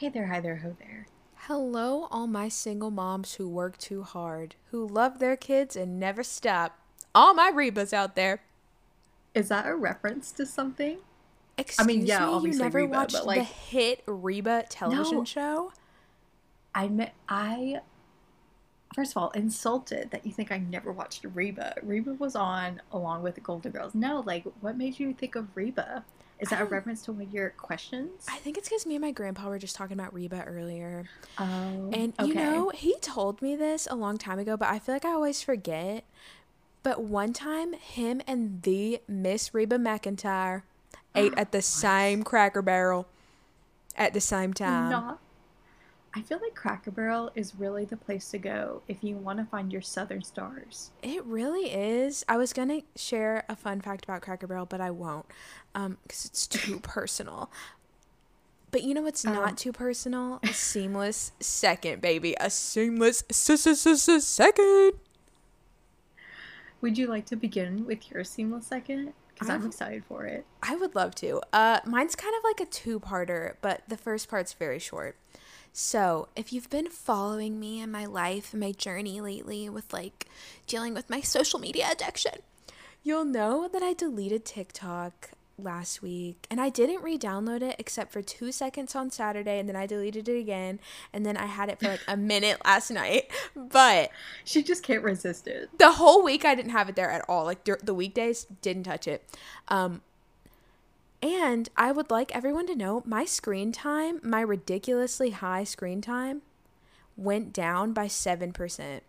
Hey there, hi there, ho there. Hello, all my single moms who work too hard, who love their kids and never stop. All my Rebas out there. Is that a reference to something? Excuse I mean, yeah, me, you obviously never Reba, watched but, like- the hit Reba television No. show? I I, first of all, insulted that you think I never watched Reba. Reba was on along with the Golden Girls. No, like, what made you think of Reba? Is that a I- reference to one of your questions? I think it's because me and my grandpa were just talking about Reba earlier. Oh, And you know, he told me this a long time ago, but I feel like I always forget. But one time, him and the Miss Reba McEntire ate at the same Cracker Barrel at the same time. not. I feel like Cracker Barrel is really the place to go if you want to find your Southern stars. It really is. I was gonna share a fun fact about Cracker Barrel, but I won't, um, because it's too personal. But you know what's Um, not too personal? A seamless second, baby. A seamless second. Would you like to begin with your seamless second? Because I'm excited for it. I would love to. Uh, mine's kind of like a two-parter, but the first part's very short. So, if you've been following me in my life and my journey lately with like dealing with my social media addiction, you'll know that I deleted TikTok last week and I didn't re-download it except for 2 seconds on Saturday and then I deleted it again and then I had it for like a minute last night. But She just can't resist it. the whole week I didn't have it there at all. Like the weekdays, didn't touch it. Um, and I would like everyone to know my screen time, my ridiculously high screen time, went down by seven percent.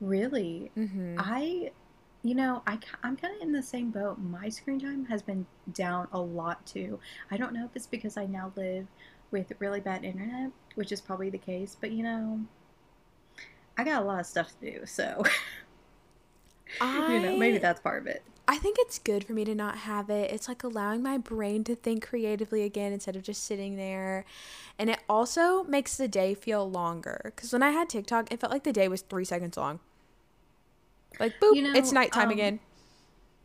Really? Mm-hmm. I, you know, I, I'm kind of in the same boat. My screen time has been down a lot too. I don't know if it's because I now live with really bad internet, which is probably the case, but you know, I got a lot of stuff to do, so, you know, maybe that's part of it. I think it's good for me to not have it. It's like allowing my brain to think creatively again instead of just sitting there. And it also makes the day feel longer. Because when I had TikTok, it felt like the day was three seconds long. Like, boop, You know, it's nighttime um, again.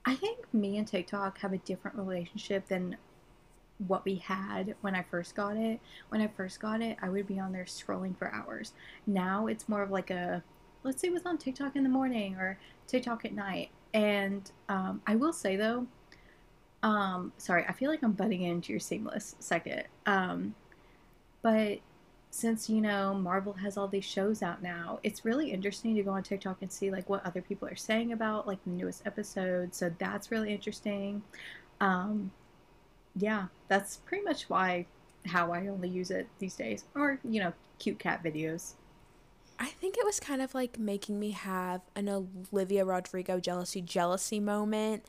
I think me and TikTok have a different relationship than what we had when I first got it. When I first got it, I would be on there scrolling for hours. Now it's more of like a let's see what's on TikTok in the morning or TikTok at night. And um, I will say though, um, sorry, I feel like I'm butting into your seamless second. Um, but since you know Marvel has all these shows out now, it's really interesting to go on TikTok and see like what other people are saying about like the newest episodes. So that's really interesting. Um, yeah, that's pretty much why how I only use it these days, or you know, cute cat videos. I think it was kind of like making me have an Olivia Rodrigo jealousy jealousy moment.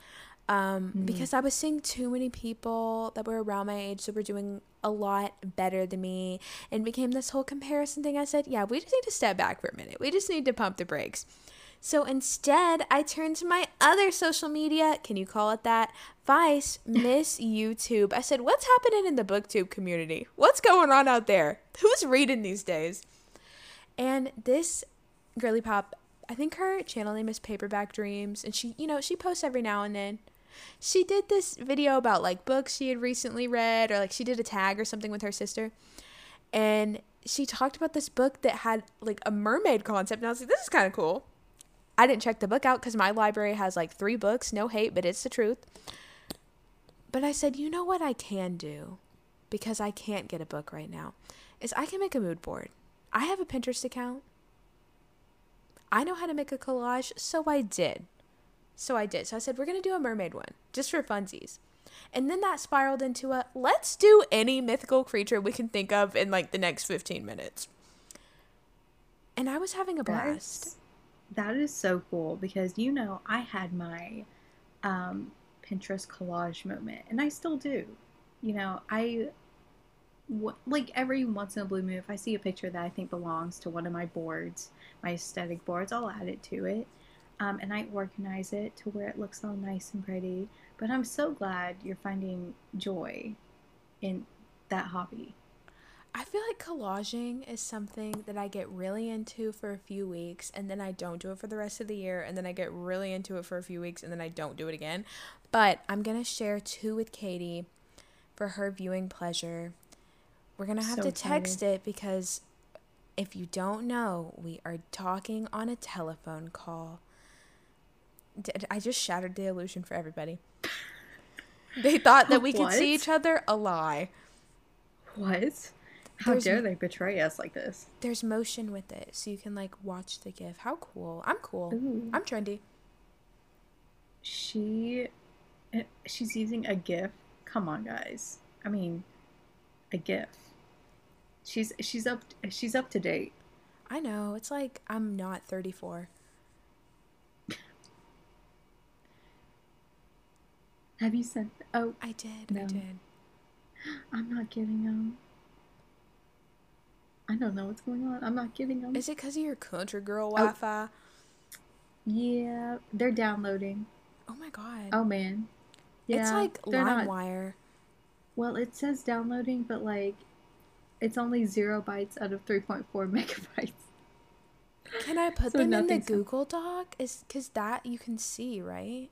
Um, Mm. because I was seeing too many people that were around my age that were doing a lot better than me and became this whole comparison thing. I said, yeah, we just need to step back for a minute. We just need to pump the brakes. So instead, I turned to my other social media. Can you call it that? Vice, Miss YouTube. I said, what's happening in the booktube community? What's going on out there? Who's reading these days? And this girly pop, I think her channel name is Paperback Dreams, and she, you know, she posts every now and then. She did this video about like books she had recently read, or like she did a tag or something with her sister, and she talked about this book that had like a mermaid concept, and I was like, this is kind of cool. I didn't check the book out because my library has like three books, no hate, but it's the truth. But I said, you know what I can do, because I can't get a book right now, is I can make a mood board. I have a Pinterest account. I know how to make a collage, so I did. So I did. So I said, we're going to do a mermaid one, just for funsies. And then that spiraled into a let's do any mythical creature we can think of in like the next 15 minutes. And I was having a blast. That's, that is so cool because you know I had my um, Pinterest collage moment, and I still do. You know, I w- like every once in a blue moon, if I see a picture that I think belongs to one of my boards, my aesthetic boards, I'll add it to it, um, and I organize it to where it looks all nice and pretty. But I'm so glad you're finding joy in that hobby. I feel like collaging is something that I get really into for a few weeks and then I don't do it for the rest of the year and then I get really into it for a few weeks and then I don't do it again. But I'm going to share two with Katie for her viewing pleasure. We're going to have So to text it because if you don't know, we are talking on a telephone call. D- I just shattered the illusion for everybody. They thought that we could see each other. A lie. What? How There's dare they betray us like this? There's motion with it, so you can like watch the GIF. How cool! I'm cool. Ooh. I'm trendy. She, eh, she's using a GIF. Come on, guys. I mean, a GIF. She's she's up she's up to date. I know. It's like I'm not 34. Have you sent? Oh, I did. I did. I'm not getting them. I don't know what's going on. I'm not getting them. Is it because of your country girl Oh. Wi-Fi? Yeah, they're downloading. Oh my god. Oh man. Yeah, it's like. LimeWire. Well, it says downloading, but like, it's only zero bytes out of 3.4 megabytes. Can I put So them in the Google Doc? Is because that you can see, right?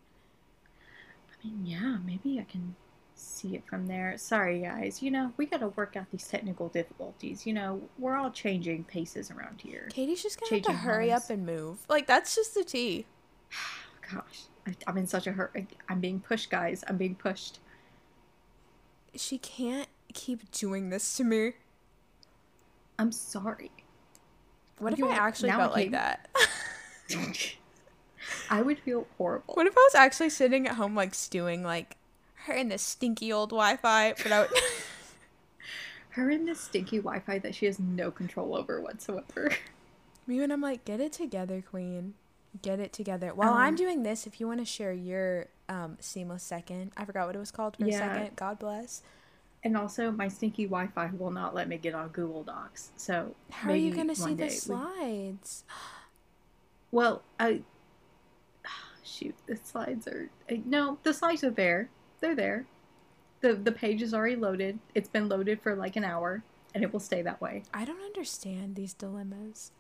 I mean, yeah, maybe I can see it from there. Sorry, guys. You know, we got to work out these technical difficulties. You know, we're all changing paces around here. Katie's just gonna have to hurry lives. up and move. Like that's just the tea. Gosh, I, I'm in such a hurry. I'm being pushed, guys. I'm being pushed. She can't keep doing this to me. I'm sorry. What if You I actually felt like that? I would feel horrible. what if I was actually sitting at home like stewing like her in this stinky old Wi-Fi, but I would Her in this stinky Wi-Fi that she has no control over whatsoever. me when I'm like, get it together, queen. Get it together. While I'm Um, doing this, if you want to share your um seamless second, I forgot what it was called for Yeah. a second. God bless. And also, my stinky Wi-Fi will not let me get on Google Docs. So How are you gonna see the day we- slides? Well, I shoot. The slides are no. The slides are there. They're there. the The page is already loaded. It's been loaded for like an hour, and it will stay that way. I don't understand these dilemmas.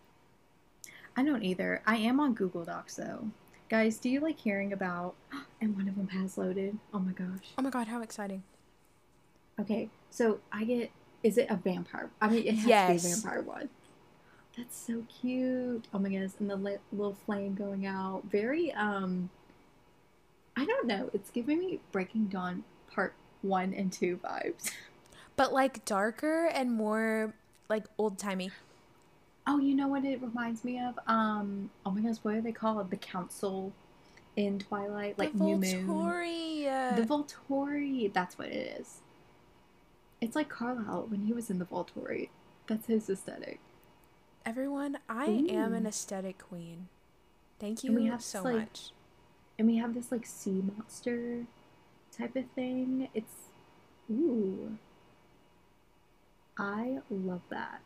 I don't either. I am on Google Docs though. Guys, do you like hearing about? And one of them has loaded. Oh my gosh. Oh my god, how exciting! Okay, so I get. Is it a vampire? I mean, it has to be a vampire one. That's so cute. Oh my goodness, and the li- little flame going out. Very um. I don't know. It's giving me Breaking Dawn Part One and Two vibes. But like darker and more like old timey. Oh, you know what it reminds me of? Um. Oh my gosh, what are they called? The Council in Twilight, like the New Moon. Volturi. uh, The Volturi. That's what it is. It's like Carlisle when he was in the Volturi. That's his aesthetic. Everyone, I am an aesthetic queen. Thank And we you have so this, like, much. And we have this like sea monster type of thing. It's ooh. I love that.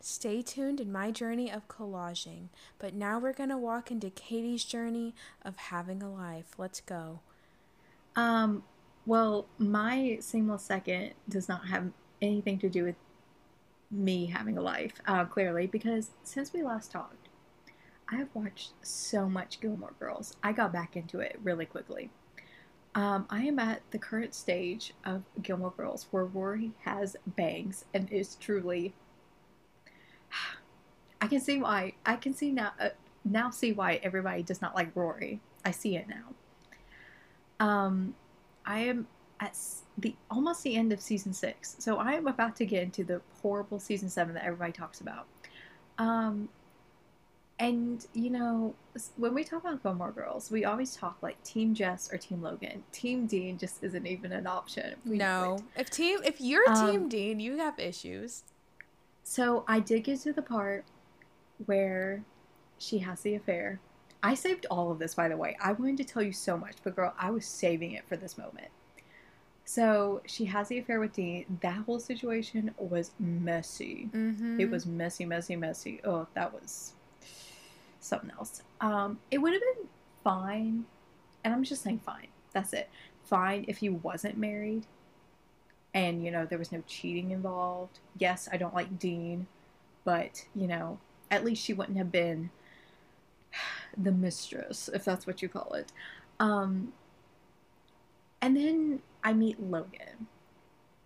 Stay tuned in my journey of collaging. But now we're going to walk into Katie's journey of having a life. Let's go. Um, well, my seamless second does not have anything to do with me having a life, uh, clearly, because since we last talked, I have watched so much Gilmore Girls. I got back into it really quickly. Um, I am at the current stage of Gilmore Girls where Rory has bangs and is truly. I can see why. I can see now. Uh, now see why everybody does not like Rory. I see it now. Um, I am at the almost the end of season six, so I am about to get into the horrible season seven that everybody talks about. Um, and you know, when we talk about Gilmore Girls, we always talk like Team Jess or Team Logan. Team Dean just isn't even an option. We no. If team if you're Um, team Dean, you have issues. So I did get to the part where she has the affair. I saved all of this, by the way. I wanted to tell you so much, but girl, I was saving it for this moment. So she has the affair with Dean. That whole situation was messy. Mm-hmm. It was messy, messy, messy. Oh, that was something else. Um, it would have been fine, and I'm just saying fine. That's it. Fine if he wasn't married, and you know there was no cheating involved. Yes, I don't like Dean, but you know at least she wouldn't have been the mistress, if that's what you call it. Um, and then I meet Logan.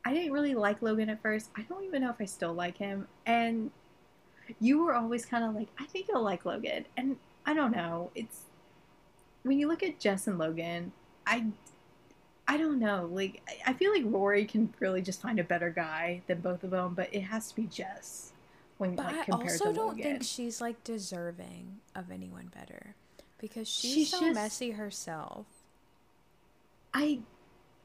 I didn't really like Logan at first. I don't even know if I still like him. And you were always kind of like, I think you'll like Logan. And I don't know. It's when you look at Jess and Logan, I I don't know. Like I feel like Rory can really just find a better guy than both of them, but it has to be Jess when but like I also don't Logan. think she's like deserving of anyone better because she's, she's so just, messy herself. I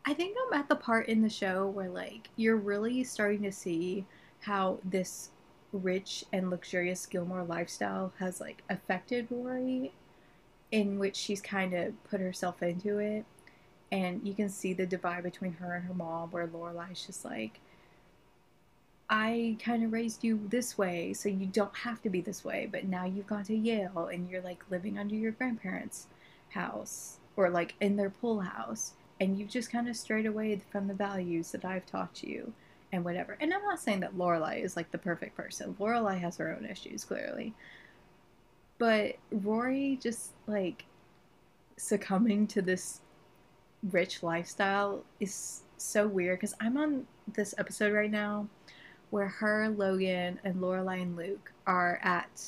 I think I'm at the part in the show where like you're really starting to see how this rich and luxurious Gilmore lifestyle has like affected Rory in which she's kind of put herself into it and you can see the divide between her and her mom where Lorelai's just like I kind of raised you this way so you don't have to be this way but now you've gone to Yale and you're like living under your grandparents house or like in their pool house and you've just kind of strayed away from the values that I've taught you and whatever. And I'm not saying that Lorelai is like the perfect person. Lorelai has her own issues clearly. But Rory just like succumbing to this rich lifestyle is so weird because I'm on this episode right now where her, Logan, and Lorelai and Luke are at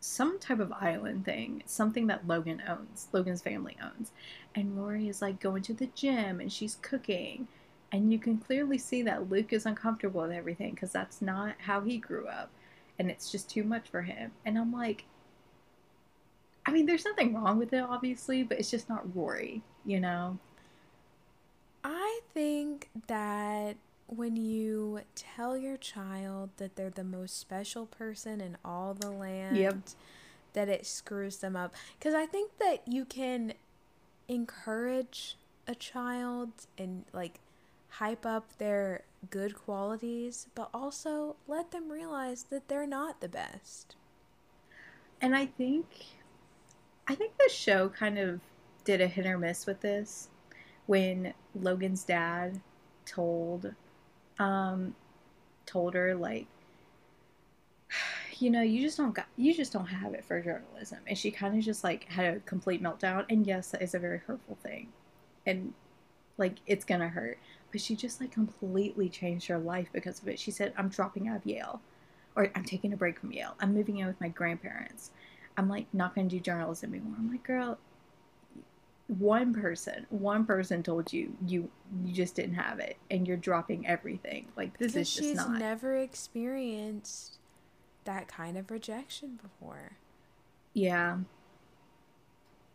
some type of island thing, something that Logan owns, Logan's family owns. And Rory is like going to the gym and she's cooking. And you can clearly see that Luke is uncomfortable with everything because that's not how he grew up. And it's just too much for him. And I'm like, I mean, there's nothing wrong with it, obviously, but it's just not Rory, you know? I think that when you tell your child that they're the most special person in all the land, yep. that it screws them up. Because I think that you can encourage a child and like hype up their good qualities, but also let them realize that they're not the best. And I think I think the show kind of did a hit or miss with this when Logan's dad told um, told her like you know you just don't got you just don't have it for journalism. And she kind of just like had a complete meltdown. And yes that is a very hurtful thing. And like it's gonna hurt. But she just like completely changed her life because of it. She said i'm dropping out of yale. Or i'm taking a break from yale. I'm moving in with my grandparents. I'm like not gonna do journalism anymore. I'm like girl one person one person told you you you just didn't have it and you're dropping everything. Like this because is just she's not. never experienced that kind of rejection before. Yeah.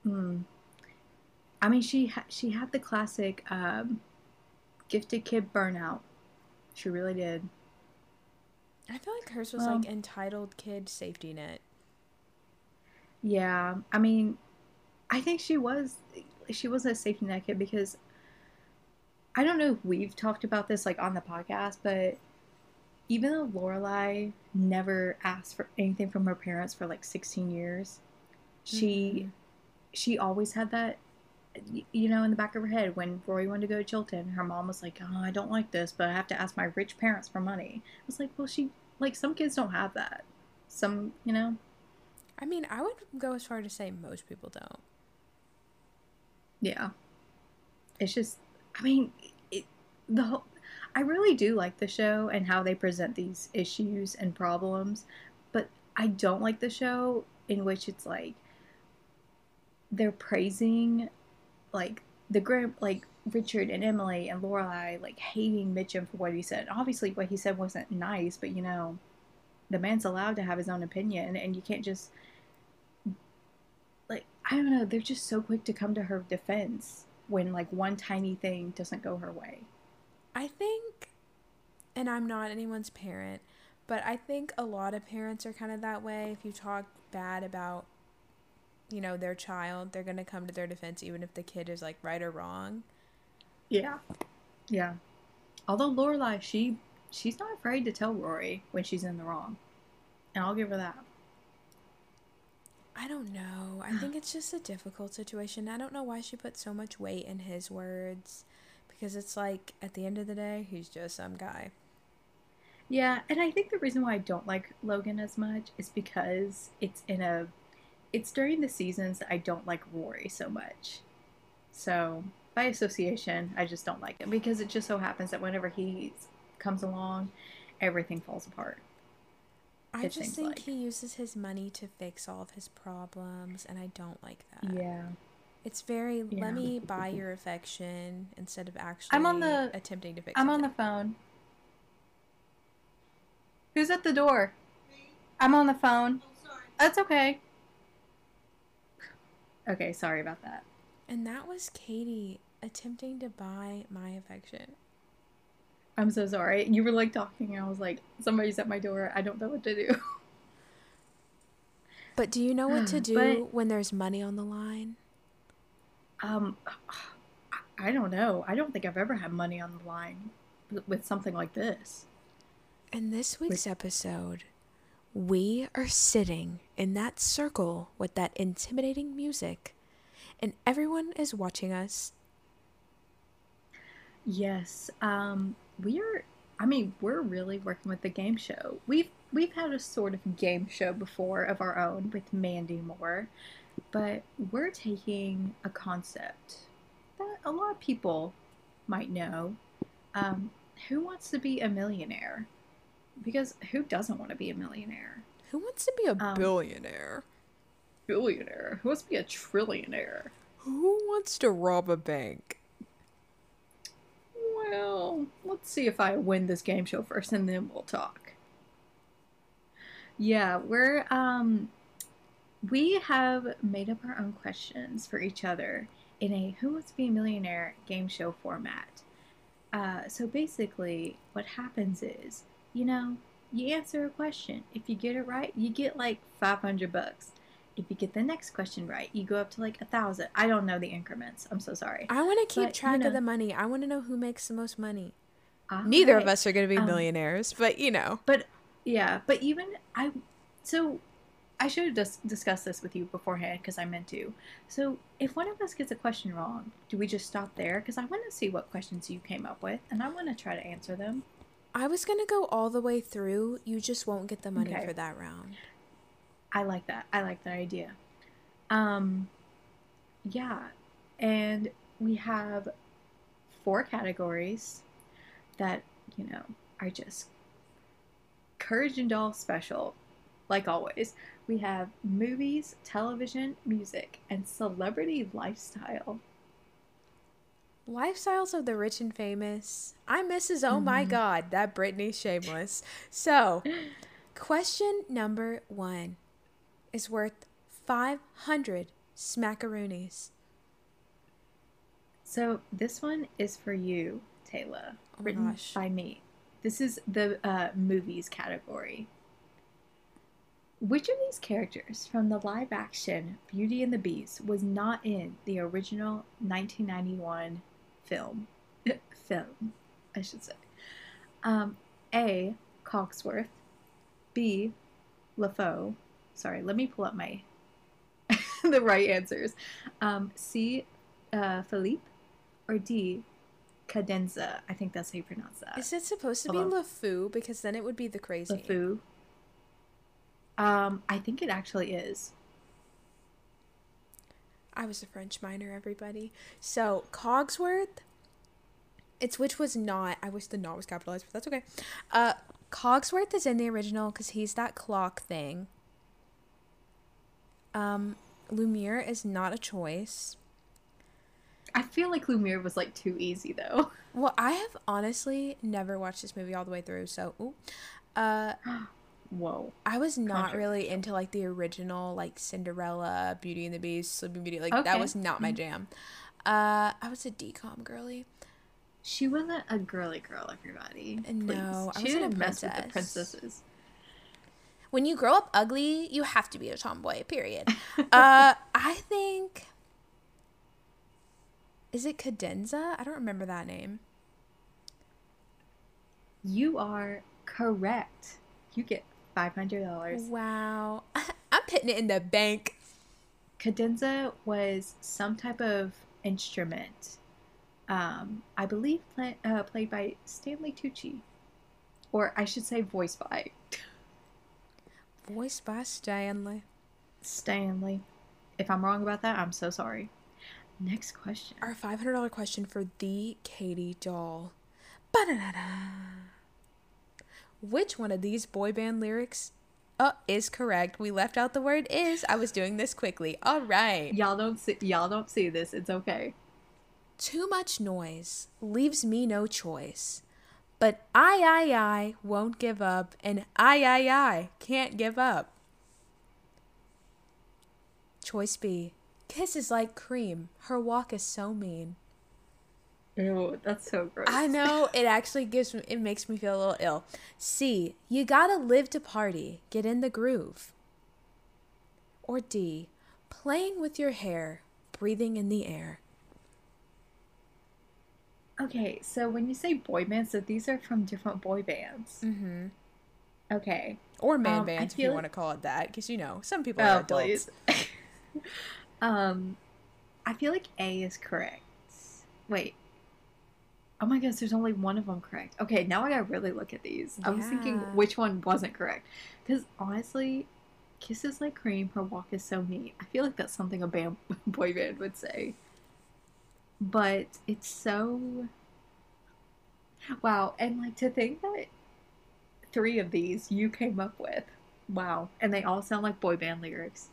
Hmm. I mean she ha- she had the classic um gifted kid burnout. She really did. I feel like hers was like entitled kid safety net. Yeah. I mean I think she was she was a safety net kid because I don't know if we've talked about this like on the podcast, but even though Lorelai never asked for anything from her parents for like 16 years, she mm-hmm. she always had that you know in the back of her head when Rory wanted to go to Chilton, her mom was like, "Oh, I don't like this, but I have to ask my rich parents for money." I was like, "Well, she like some kids don't have that. Some, you know." I mean, I would go as far to say most people don't. Yeah. It's just, I mean, it, the whole, I really do like the show and how they present these issues and problems, but I don't like the show in which it's like they're praising like the grand like Richard and Emily and Lorelai like hating Mitchum for what he said. Obviously, what he said wasn't nice, but you know, the man's allowed to have his own opinion, and you can't just I don't know, they're just so quick to come to her defense when like one tiny thing doesn't go her way. I think and I'm not anyone's parent, but I think a lot of parents are kind of that way. If you talk bad about you know, their child, they're going to come to their defense even if the kid is like right or wrong. Yeah. Yeah. Although Lorelai, she she's not afraid to tell Rory when she's in the wrong. And I'll give her that. I don't know. I think it's just a difficult situation. I don't know why she put so much weight in his words because it's like at the end of the day, he's just some guy. Yeah, and I think the reason why I don't like Logan as much is because it's in a it's during the seasons that I don't like Rory so much. So, by association, I just don't like him because it just so happens that whenever he comes along, everything falls apart. I just think like. he uses his money to fix all of his problems, and I don't like that. Yeah. It's very Yeah. let me buy your affection instead of actually I'm on the- attempting to fix I'm on the phone. Who's at the door? I'm on the phone. Oh, That's okay. Okay, sorry about that. And that was Katie attempting to buy my affection. I'm so sorry. You were like talking, and I was like, somebody's at my door. I don't know what to do. But do you know what to do But- when there's money on the line? Um, I- don't know. I don't think I've ever had money on the line with- with something like this. In this week's episode, we are sitting in that circle with that intimidating music, and everyone is watching us. Yes. Um, we are. I mean, we're really working with the game show. We've we've had a sort of game show before of our own with Mandy Moore, but we're taking a concept that a lot of people might know. Um, who wants to be a millionaire? Because who doesn't want to be a millionaire? Who wants to be a Um, billionaire? Billionaire. Who wants to be a trillionaire? Who wants to rob a bank? Well, let's see if I win this game show first and then we'll talk. Yeah, we're um we have made up our own questions for each other in a Who Wants to Be a Millionaire game show format. Uh, so basically, what happens is, you know, you answer a question. If you get it right, you get like 500 bucks. If you get the next question right, you go up to like a thousand. I don't know the increments. I'm so sorry. I want to keep But, you track know- of the money. I want to know who makes the most money. Neither of us are going to be Um, millionaires, but you know. But yeah, but even I, so I should have just discussed this with you beforehand because I meant to. So if one of us gets a question wrong, do we just stop there? Because I want to see what questions you came up with, and I want to try to answer them. I was going to go all the way through. You just won't get the money Okay. for that round. I like that. I like that idea. Um, yeah, and we have four categories that you know are just courage and doll special. Like always, we have movies, television, music, and celebrity lifestyle. Lifestyles of the rich and famous. I'm Mrs. Oh my Mhm. God, that Britney shameless. So, question number one is worth 500 smackaroonies. So this one is for you, Taylor. Oh written gosh. by me. This is the uh, movies category. Which of these characters from the live action Beauty and the Beast was not in the original 1991 film? film, I should say. Um, A. Cogsworth. B. LaFoe. Sorry, let me pull up my the right answers. Um, C. Uh, Philippe. Or D. Cadenza. I think that's how you pronounce that. Is it supposed to Hold be on. LeFou? Because then it would be the crazy. LeFou. Um, I think it actually is. I was a French minor, everybody. So, Cogsworth, it's which was not, I wish the not was capitalized, but that's okay. Uh, Cogsworth is in the original because he's that clock thing. Um, Lumiere is not a choice. I feel like Lumiere was like too easy though. Well, I have honestly never watched this movie all the way through, so ooh. Uh, Whoa. I was not really into like the original like Cinderella, Beauty and the Beast, Sleeping Beauty. Like that was not my jam. Uh, I was a DCOM girly. She wasn't a girly girl, everybody. No, I she wasn't a didn't mess with the princesses. When you grow up ugly, you have to be a tomboy. Period. uh, I think. Is it Cadenza? I don't remember that name. You are correct. You get five hundred dollars. Wow, I'm putting it in the bank. Cadenza was some type of instrument. Um, I believe play, uh, played by Stanley Tucci, or I should say, voiced by Voiced by Stanley. Stanley. If I'm wrong about that, I'm so sorry. Next question. Our five hundred dollar question for the Katie doll. Ba-da-da-da. Which one of these boy band lyrics uh, is correct? We left out the word is. I was doing this quickly. All right. Y'all don't see y'all don't see this. It's okay. Too much noise leaves me no choice. But I, I, I won't give up, and I, I, I can't give up. Choice B. Kisses like cream. Her walk is so mean. Ew, that's so gross. I know it actually gives me it makes me feel a little ill. C, you gotta live to party, get in the groove. Or D, playing with your hair, breathing in the air. Okay, so when you say boy bands, so these are from different boy bands. Mm-hmm. Okay. Or man Um, bands if you feel- want to call it that, because you know some people Oh, are adults. um, I feel like A is correct. Wait. Oh my gosh, there's only one of them correct. Okay, now I gotta really look at these. I was thinking which one wasn't correct. Because honestly, kisses like cream, her walk is so neat. I feel like that's something a band boy band would say. But it's so wow, and like to think that three of these you came up with. Wow. And they all sound like boy band lyrics.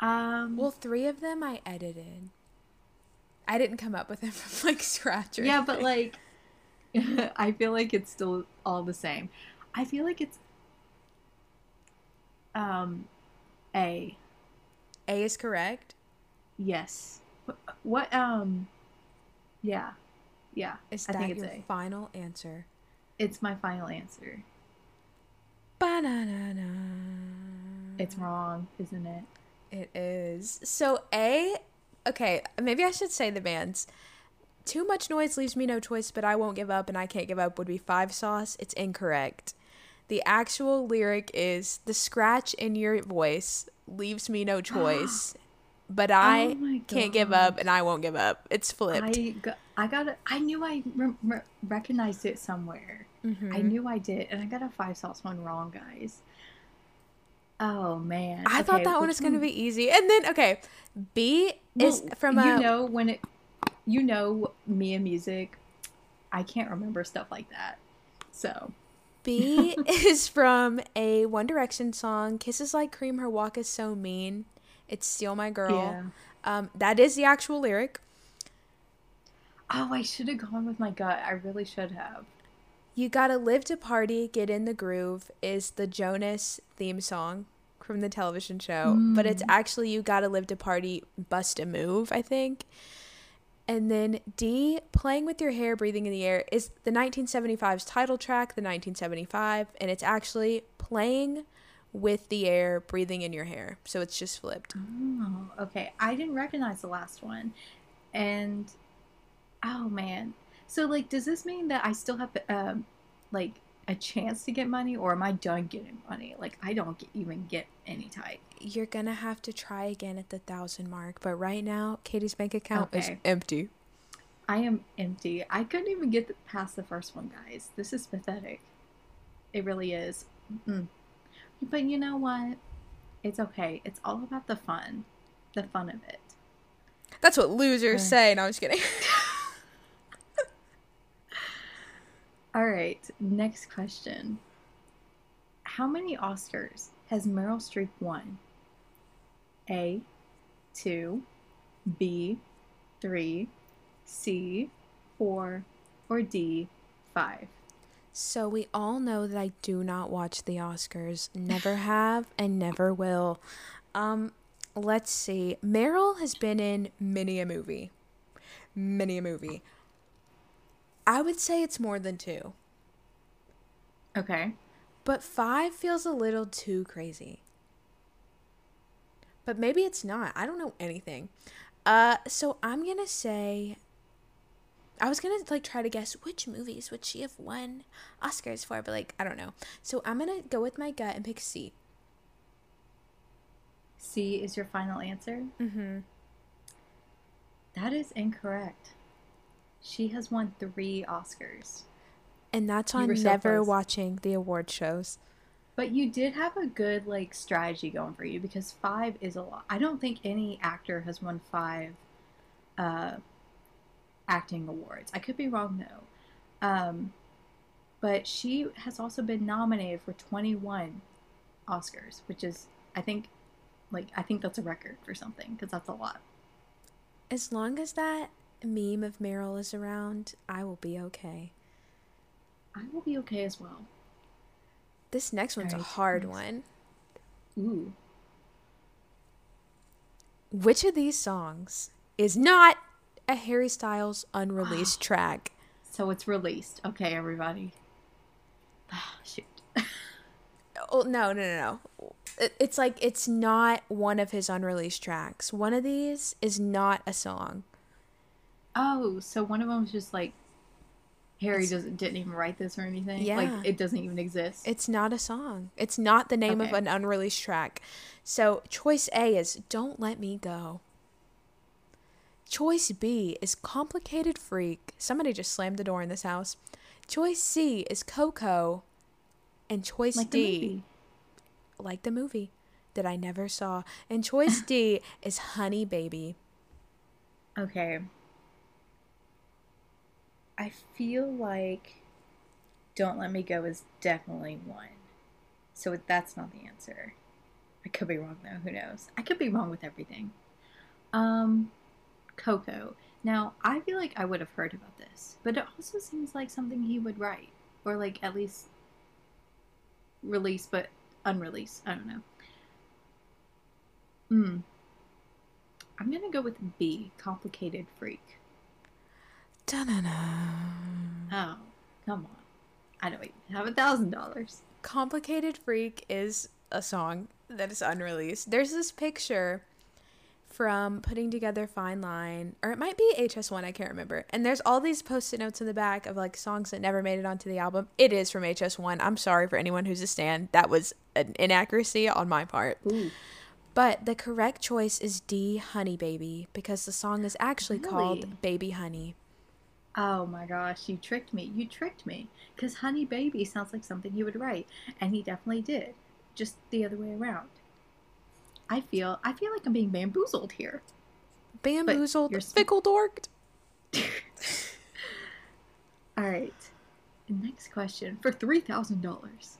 Um Well, three of them I edited. I didn't come up with them from like scratch. Or yeah, but like I feel like it's still all the same. I feel like it's um A. A is correct. Yes. What, um yeah. Yeah. Is I that think it's your final answer? It's my final answer. Ba-na-na-na. It's wrong, isn't it? It is. So A, okay, maybe I should say the bands. Too much noise leaves me no choice, but I won't give up and I can't give up would be five sauce. It's incorrect. The actual lyric is the scratch in your voice leaves me no choice, but I Oh can't give up and I won't give up. It's flipped. I got, I got it. I knew I re- re- recognized it somewhere. Mhm. I knew I did, and I got a five sauce one wrong, guys. Oh man! I thought that one was going to be easy. And then, okay, B is Well, from you know when it, you know me and music. I can't remember stuff like that. So B is from a One Direction song, Kisses Like Cream, Her Walk is So Mean. It's Steal My Girl. yeah. Um, that is the actual lyric. Oh, I should have gone with my gut. I really should have. You Gotta Live to Party, Get in the Groove is the Jonas theme song from the television show. But it's Mm. actually You Gotta Live to Party, Bust a Move, I think. And then D, Playing with Your Hair, Breathing in the Air is the 1975's title track, the 1975, and it's actually Playing with the Air, Breathing in Your Hair. So it's just flipped. Oh, okay. I didn't recognize the last one, and oh man. So like, does this mean that I still have um, like a chance to get money, or am I done getting money? Like, I don't get, even get any type. You're gonna have to try again at the thousand mark, but right now, Katie's bank account is empty. I am empty. I couldn't even get past the first one, guys. This is pathetic. It really is. Mm. But you know what? It's okay. It's all about the fun, the fun of it. That's what losers say. No, I'm just kidding. All right, next question. How many Oscars has Meryl Streep won? A, 2, B, 3, C, 4, or D, 5? So we all know that I do not watch the Oscars. Never have and never will. Um, let's see. Meryl has been in many a movie. Many a movie. I would say it's more than two. Okay. But five feels a little too crazy. But maybe it's not. I don't know anything. Uh, so I'm gonna say. I was gonna like try to guess which movies would she have won Oscars for, but like I don't know. So I'm gonna go with my gut and pick C. C is your final answer? Mm-hmm. That is incorrect. She has won three Oscars. And that's on so never close. watching the award shows. But you did have a good like strategy going for you because five is a lot. I don't think any actor has won five uh, acting awards. I could be wrong though. Um, but she has also been nominated for 21 Oscars, which is I think like I think that's a record for something because that's a lot. As long as that meme of Meryl is around, I will be okay. I will be okay as well. This next one's a hard one. Ooh. Which of these songs is not a Harry Styles unreleased track? So it's released. Okay, everybody. Ah, Shoot. Oh no, no, no, no. It, it's like it's not one of his unreleased tracks. One of these is not a song. Oh, so one of them was just like Harry doesn't didn't even write this or anything. Yeah. Like it doesn't even exist. It's not a song. It's not the name of an unreleased track. So choice A is Don't Let Me Go. Choice B is Complicated Freak. Somebody just slammed the door in this house. Choice C is Coco. And choice like D, movie. like the movie that I never saw. And choice D is Honey Baby. Okay. I feel like Don't Let Me Go is definitely one. So that's not the answer. I could be wrong though, who knows? I could be wrong with everything. Um Coco. Now, I feel like I would have heard about this, but it also seems like something he would write or like at least release but unreleased. I don't know. Hmm. I'm gonna go with B, complicated freak. Da-na-na. Oh, come on. I don't even have a thousand dollars. Complicated Freak is a song that is unreleased. There's this picture from putting together Fine Line, or it might be HS1, I can't remember. And there's all these post-it notes in the back of like songs that never made it onto the album. It is from HS1. I'm sorry for anyone who's a stan. That was an inaccuracy on my part. Ooh. But the correct choice is D, Honey Baby, because the song is actually Really? called Baby Honey. Oh my gosh, you tricked me. You tricked me. Because Honey Baby sounds like something he would write. And he definitely did. Just the other way around. I feel I feel like I'm being bamboozled here. Bamboozled, you're fickle dorked. Alright. Next question for three thousand dollars.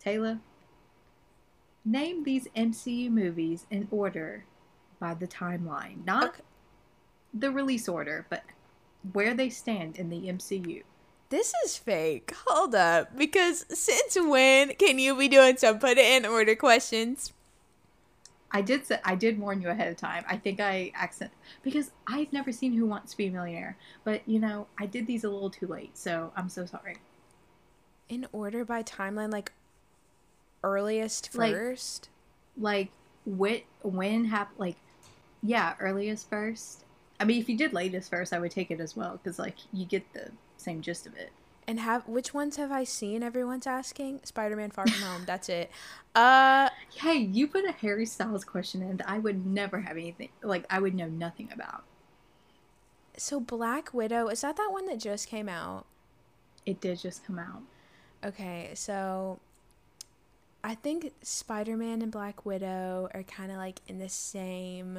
Taylor. Name these MCU movies in order by the timeline. Not Okay. the release order, but where they stand in the MCU. This is fake. Hold up. Because since when can you be doing some put it in order questions? I did say, I did warn you ahead of time. I think I accent because I've never seen Who Wants to Be a Millionaire, but you know I did these a little too late, so I'm so sorry. In order by timeline, like earliest first? Like what when hap like yeah earliest first. I mean if you did latest first, I would take it as well because like you get the same gist of it. And have which ones have I seen? Everyone's asking. Spider Man Far From Home. That's it. Uh Hey, you put a Harry Styles question in that I would never have anything like I would know nothing about. so Black Widow, is that that one that just came out? It did just come out. Okay, so I think Spider Man and Black Widow are kind of like in the same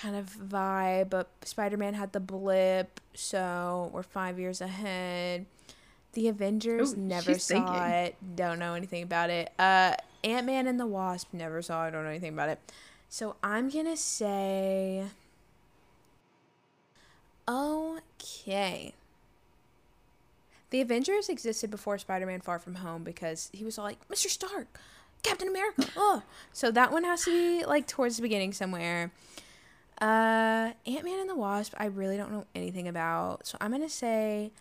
kind of vibe, but Spider Man had the blip, so we're five years ahead. The Avengers Ooh, never saw thinking. it, don't know anything about it. Uh, Ant Man and the Wasp never saw it, don't know anything about it. So I'm gonna say. Okay. The Avengers existed before Spider-Man Far From Home because he was all like, Mr. Stark, Captain America. Oh, so that one has to be like towards the beginning somewhere. Uh, Ant-Man and the Wasp, I really don't know anything about. So I'm gonna say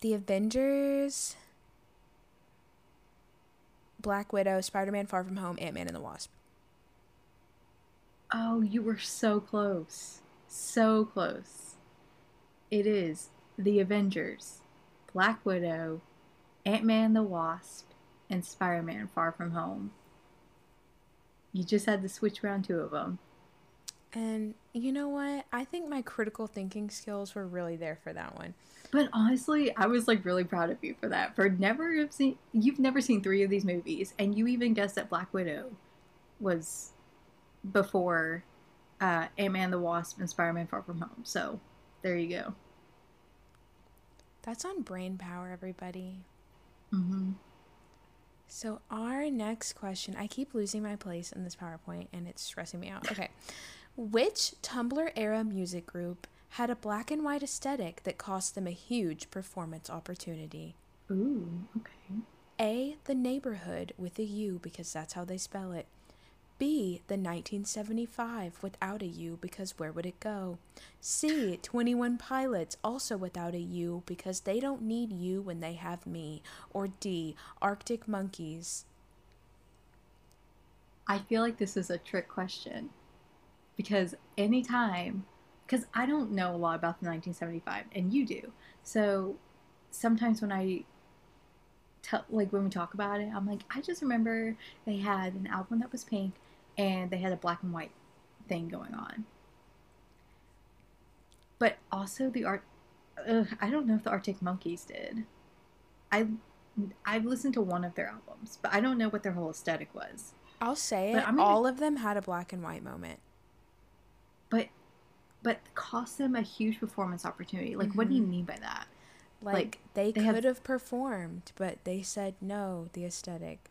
the Avengers, Black Widow, Spider-Man Far From Home, Ant-Man and the Wasp. Oh, you were so close. So close. It is The Avengers, Black Widow, Ant Man the Wasp, and Spider Man Far From Home. You just had to switch around two of them. And You know what? I think my critical thinking skills were really there for that one. But honestly, I was like really proud of you for that. For never have seen you've never seen three of these movies, and you even guessed that Black Widow was before uh, Ant Man the Wasp and Spider Man Far From Home. So there you go. That's on brain power, everybody. Mm-hmm. So our next question, I keep losing my place in this PowerPoint and it's stressing me out. Okay. Which Tumblr era music group had a black and white aesthetic that cost them a huge performance opportunity? Ooh, okay. A. The Neighbourhood with a U because that's how they spell it. B. The 1975 without a U because where would it go? C. 21 Pilots also without a U because they don't need you when they have me. Or D. Arctic Monkeys. I feel like this is a trick question because anytime, because I don't know a lot about the 1975, and you do. So sometimes when I tell, like when we talk about it, I'm like, I just remember they had an album that was pink, and they had a black and white thing going on. But also the art, ugh, I don't know if the Arctic Monkeys did. I I've listened to one of their albums, but I don't know what their whole aesthetic was. I'll say But it. Gonna- All of them had a black and white moment. But but cost them a huge performance opportunity. Like, what do you Mhm. mean by that? Like, Like, they, they have- could have performed, but they said no, the aesthetic.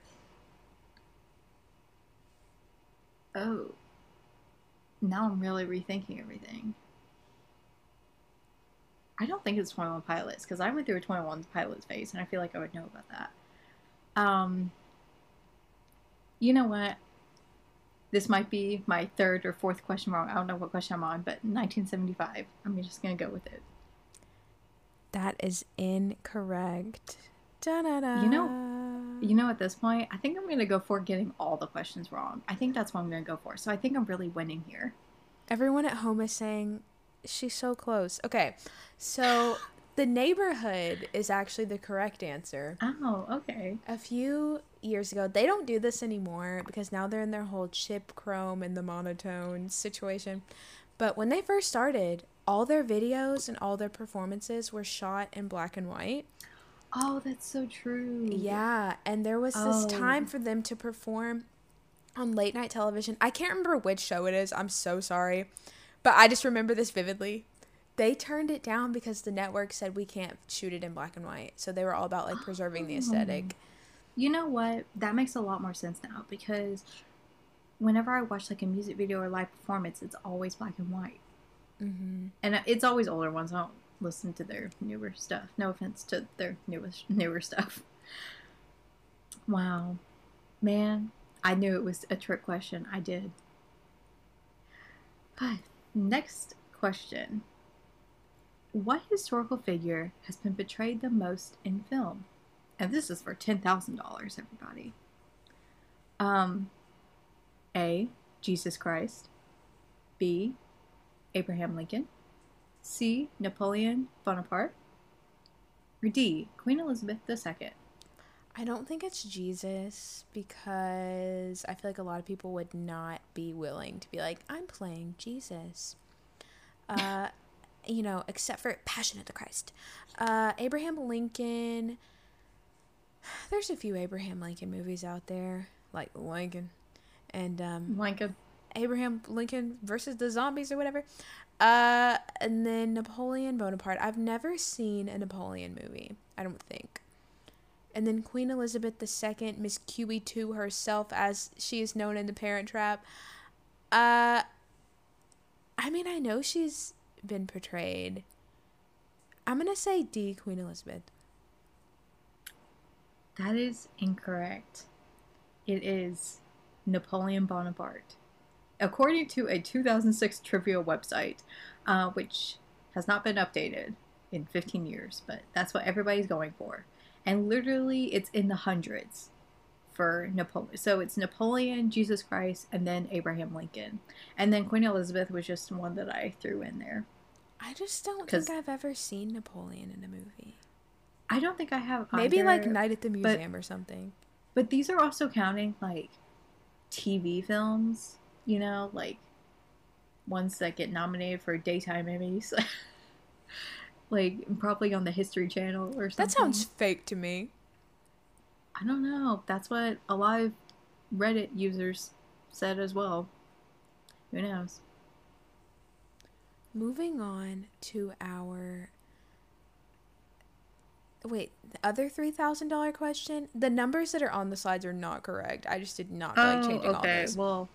Oh, now I'm really rethinking everything. I don't think it's Twenty One Pilots because I went through a Twenty One Pilots phase, and I feel like I would know about that. Um, you know what? This might be my third or fourth question wrong. I don't know what question I'm on, but 1975. I'm just gonna go with it. That is incorrect. Da-da-da. You know- You know, at this point, I think I'm gonna go for getting all the questions wrong. I think that's what I'm gonna go for. So I think I'm really winning here. Everyone at home is saying she's so close. Okay, so the neighborhood is actually the correct answer. Oh, okay. A few years ago, they don't do this anymore because now they're in their whole chip chrome and the monotone situation. But when they first started, all their videos and all their performances were shot in black and white. Oh, that's so true. Yeah, and there was this Oh. time for them to perform on late night television. I can't remember which show it is. I'm so sorry. But I just remember this vividly. They turned it down because the network said we can't shoot it in black and white. So they were all about like preserving the aesthetic. You know what? That makes a lot more sense now because whenever I watch like a music video or live performance, it's always black and white. Mm-hmm. And it's always older ones. I don't listen to their newer stuff. No offense to their newest newer stuff. Wow. Man, I knew it was a trick question. I did. But next question. What historical figure has been portrayed the most in film? And this is for $10,000, everybody. Um, A. Jesus Christ. B. Abraham Lincoln. C. Napoleon Bonaparte. Or D. Queen Elizabeth II. I don't think it's Jesus because I feel like a lot of people would not be willing to be like, I'm playing Jesus. Uh, you know, except for Passion of the Christ. Uh, Abraham Lincoln. There's a few Abraham Lincoln movies out there, like Lincoln, and um, Lincoln. Abraham Lincoln versus the zombies or whatever. Uh, and then Napoleon Bonaparte. I've never seen a Napoleon movie. I don't think. And then Queen Elizabeth II, Miss QE2 herself, as she is known in The Parent Trap. Uh, I mean, I know she's been portrayed. I'm gonna say D, Queen Elizabeth. That is incorrect. It is Napoleon Bonaparte. According to a 2006 trivia website, uh, which has not been updated in 15 years, but that's what everybody's going for. And literally, it's in the hundreds for Napoleon. So it's Napoleon, Jesus Christ, and then Abraham Lincoln. And then Queen Elizabeth was just one that I threw in there. I just don't think I've ever seen Napoleon in a movie. I don't think I have Maybe like. Night at the but- Museum or something. But these are also counting like TV films, you know, like ones that get nominated for daytime Emmys. like probably on the History Channel or something. That sounds fake to me. I don't know. That's what a lot of Reddit users said as well. Who knows? Moving on to our wait, the other three thousand dollar question. The numbers that are on the slides are not correct. I just did not like changing all Oh, okay. this. Well,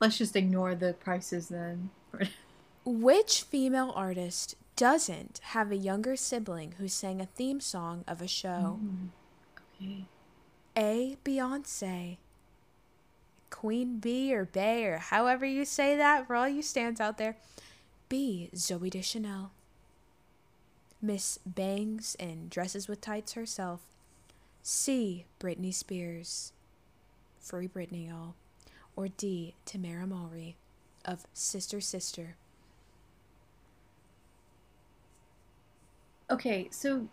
let's just ignore the prices then. Which female artist doesn't have a younger sibling who sang a theme song of a show? Mm, okay. A. Beyonce. Queen Bee or Bay or however you say that for all you stands out there. B. Zooey Deschanel. Miss Bangs and Dresses with Tights herself. C. Britney Spears. Free Britney, y'all. Or D. Tamara Mowry of Sister Sister. Okay, so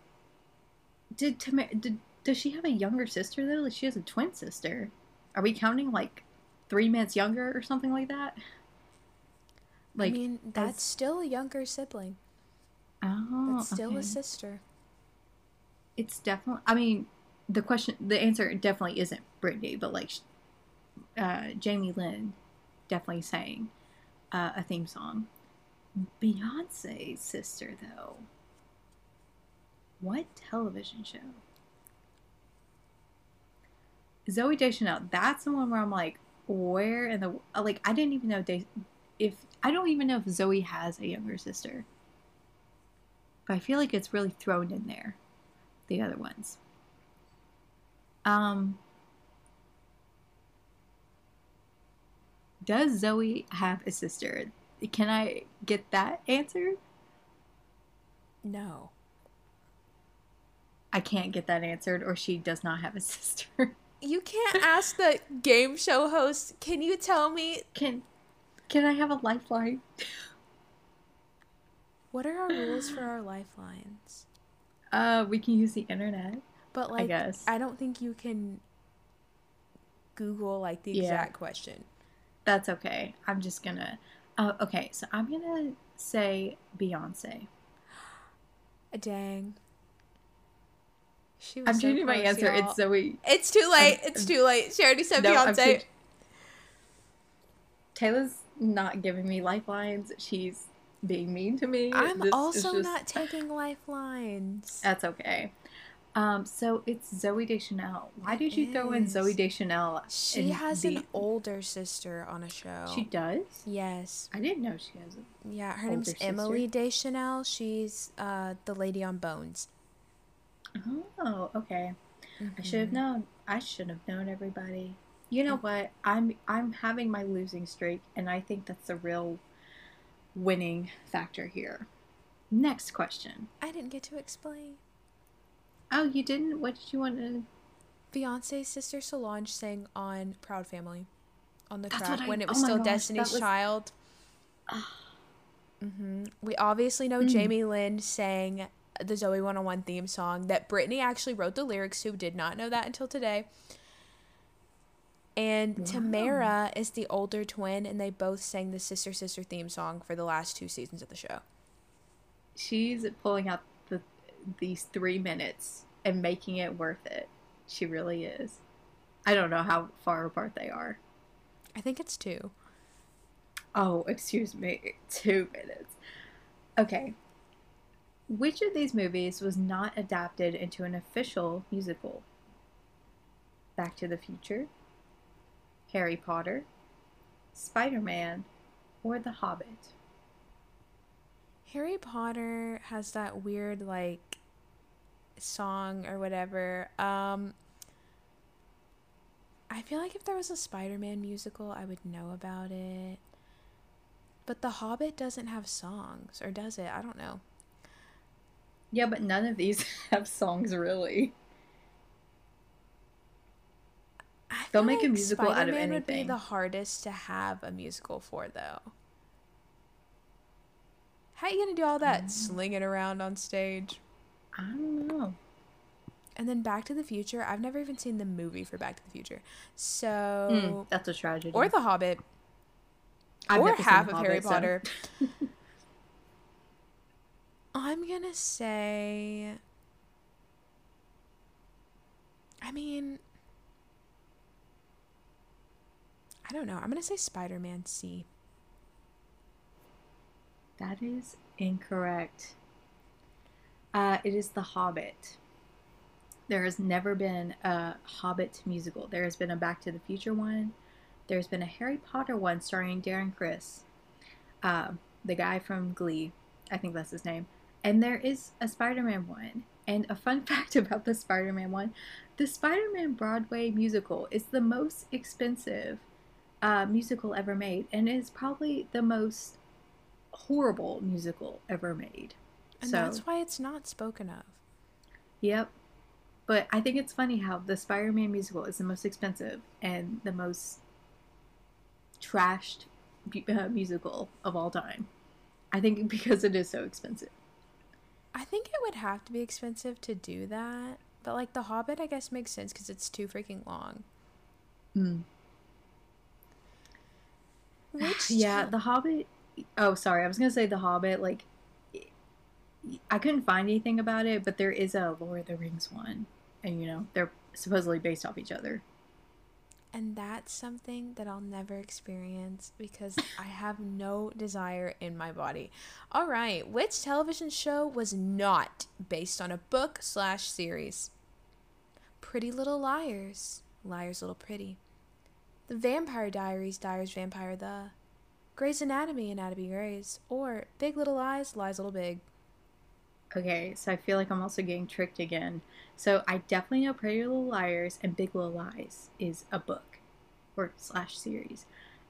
did Tamara did does she have a younger sister though? Like she has a twin sister. Are we counting like three minutes younger or something like that? I mean, that's still a younger sibling. oh, That's still okay. a sister. It's definitely. I mean, the question, the answer definitely isn't Britney, but like, uh, Jamie Lynn definitely sang uh, a theme song. Beyonce's sister, though. What television show? Zooey Deschanel. That's the one where I'm like, where in the like? I didn't even know De- if I don't even know if Zooey has a younger sister. But I feel like it's really thrown in there the other ones. Um, does Zooey have a sister? Can I get that answer? No. I can't get that answered, or she does not have a sister. You can't ask the game show host, can you tell me Can Can I have a lifeline? what are our rules for our lifelines? Uh, we can use the internet. But like guess. I don't think you can Google like the Yeah. exact question. That's okay. I'm just gonna. Uh, okay, so I'm gonna say Beyonce. Dang. She was I'm so changing my answer. y'all. It's Zooey. It's too late. I'm- it's too late. She already said No, I'm Beyonce. chang- Taylor's not giving me lifelines. She's being mean to me. I'm This also just- not taking lifelines. That's okay. Um, so it's Zooey Deschanel. Why did you throw in. Zooey Deschanel? she has the- an older sister on a show. She does. yes. I didn't know she has. A, Yeah, her name's sister? Emily Deschanel. She's uh the lady on Bones. oh, okay. I should have Mhm. known. I should have known everybody. You know what? I'm I'm having my losing streak, and I think that's the real winning factor here. Next question. I didn't get to explain. Oh, you didn't? What did you want to? Beyonce's sister Solange sang on Proud Family on the That's track I- when it oh was my still gosh, Destiny's was- Child. hmm We obviously know Mm. Jamie Lynn sang the Zoey 101 theme song that Britney actually wrote the lyrics to. Did not know that until today. And Wow. Tamara is the older twin, and they both sang the Sister Sister theme song for the last two seasons of the show. She's pulling out the these three minutes and making it worth it. She really is. I don't know how far apart they are. I think it's two. Oh, excuse me, two minutes. Okay. Which of these movies was not adapted into an official musical? Back to the Future, Harry Potter, Spider Man, or The Hobbit? Harry Potter has that weird like song or whatever. Um I feel like if there was a Spider-Man musical, I would know about it. But The Hobbit doesn't have songs, or does it? I don't know. Yeah, but none of these have songs really. I They'll make a musical out of Spider-Man would be the hardest to have a musical for, though. How are you gonna do all that Mm. slinging around on stage? I don't know. And then Back to the Future. I've never even seen the movie for Back to the Future. So Mm, that's a tragedy. or The Hobbit. I've or never seen half of Harry Hobbit, so- Potter. I'm gonna say. I mean, I don't know. I'm gonna say Spider Man C. That is incorrect. Uh, it is The Hobbit. There has never been a Hobbit musical. There has been a Back to the Future one. There's been a Harry Potter one starring Darren Criss, uh, the guy from Glee. I think that's his name. And there is a Spider Man one. And a fun fact about the Spider Man one the Spider Man Broadway musical is the most expensive uh, musical ever made and is probably the most horrible musical ever made. And so, that's why it's not spoken of. yep. But I think it's funny how the Spider Man musical is the most expensive and the most trashed uh, musical of all time. I think because it is so expensive. I think it would have to be expensive to do that. But like The Hobbit, I guess makes sense because it's too freaking long. Mm. Which yeah, The Hobbit. Oh, sorry. I was gonna say The Hobbit. Like, I couldn't find anything about it, but there is a Lord of the Rings one, and you know they're supposedly based off each other. And that's something that I'll never experience because I have no desire in my body. All right, which television show was not based on a book slash series? Pretty Little Liars, Liars Little Pretty. The Vampire Diaries, Diaries Vampire The. Grey's Anatomy, Anatomy Grey's. Or Big Little Lies, Lies Little Big. Okay, so I feel like I'm also getting tricked again. So I definitely know Pretty Little Liars and Big Little Lies is a book or slash series.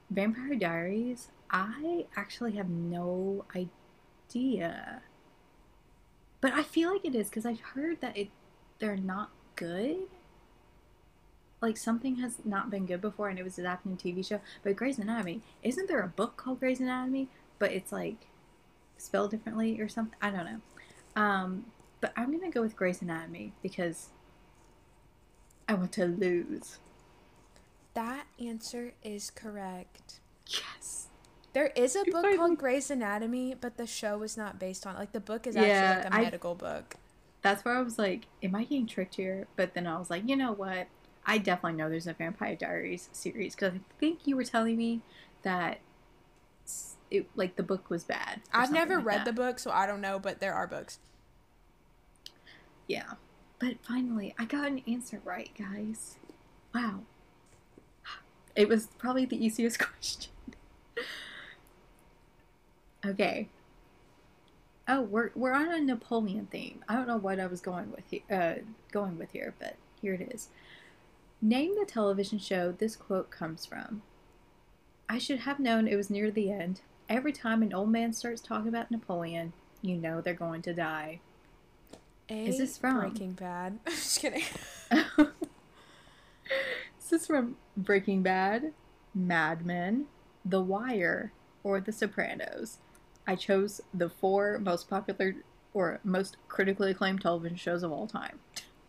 Vampire Diaries, I actually have no idea. But I feel like it is because I've heard that it they're not good. Like something has not been good before and it was adapted in a TV show. But Grey's Anatomy, isn't there a book called Grey's Anatomy? But it's like spelled differently or something? I don't know. Um, but I'm gonna go with Grey's Anatomy because I want to lose. That answer is correct. Yes. There is a You book finally- called Grey's Anatomy, but the show was not based on. Like the book is Yeah, actually like a I- medical book. That's where I was like, am I getting tricked here? But then I was like, you know what? I definitely know there's a Vampire Diaries series because I think you were telling me that it like the book was bad. I've never like read that. the book, so I don't know, but there are books. Yeah. But finally, I got an answer right, guys. Wow. It was probably the easiest question. okay. Oh, we're we're on a Napoleon theme. I don't know what I was going with here, uh, going with here, but here it is. Name the television show this quote comes from. I should have known it was near the end. Every time an old man starts talking about Napoleon, you know they're going to die. A, Is this from? Breaking Bad? Just kidding. Is this from Breaking Bad, Mad Men, The Wire, or The Sopranos? I chose the four most popular or most critically acclaimed television shows of all time.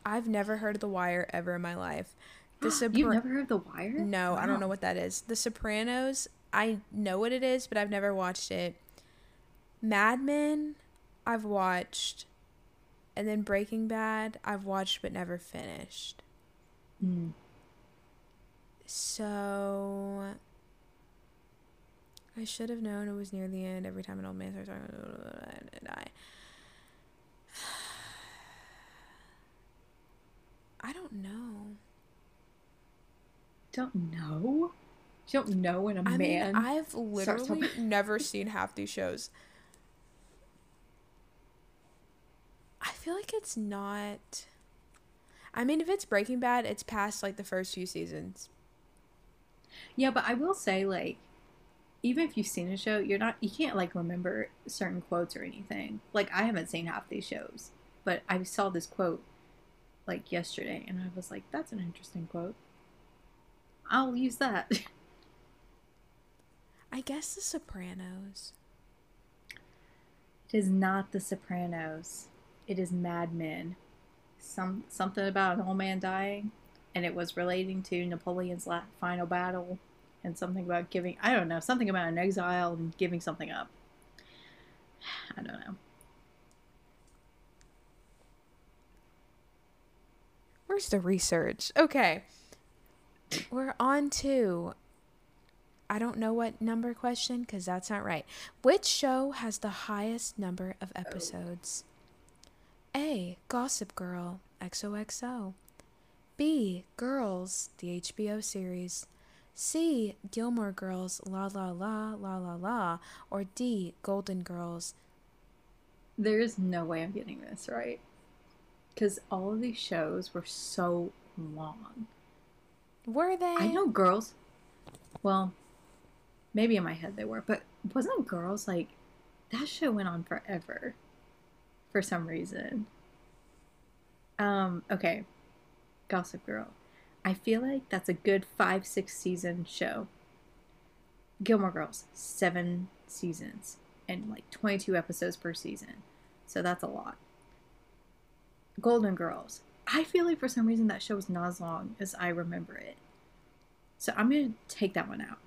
I've never heard of The Wire ever in my life. The You've never heard The Wire? No, I don't know what that is. The Sopranos, I know what it is, but I've never watched it. Mad Men, I've watched. And then Breaking Bad, I've watched but never finished. Mm. So I should have known it was near the end. Every time an old man starts talking, and I, I don't know. Don't know? You don't know when a I man. mean, I've literally talking- never seen half these shows. I feel like it's not. I mean, if it's Breaking Bad, it's past like the first few seasons. Yeah, but I will say, like, even if you've seen a show, you're not, you can't, like, remember certain quotes or anything. Like, I haven't seen half these shows, but I saw this quote, like, yesterday, and I was like, that's an interesting quote. I'll use that. I guess The Sopranos. It is not The Sopranos. It is Mad Men. Some something about an old man dying, and it was relating to Napoleon's la- final battle, and something about giving. I don't know something about an exile and giving something up. I don't know. Where's the research? Okay. We're on to I don't know what number question because that's not right. Which show has the highest number of oh. episodes? A. Gossip Girl, XOXO. B. Girls, the HBO series. C. Gilmore Girls, La La La, La La La. Or D. Golden Girls. There's no way I'm getting this right. Because all of these shows were so long. Were they? I know girls. Well, maybe in my head they were, but wasn't girls like that show went on forever for some reason. Um, okay. Gossip Girl. I feel like that's a good five, six season show. Gilmore Girls, seven seasons and like 22 episodes per season. So that's a lot. Golden Girls. I feel like for some reason that show was not as long as I remember it. So I'm going to take that one out.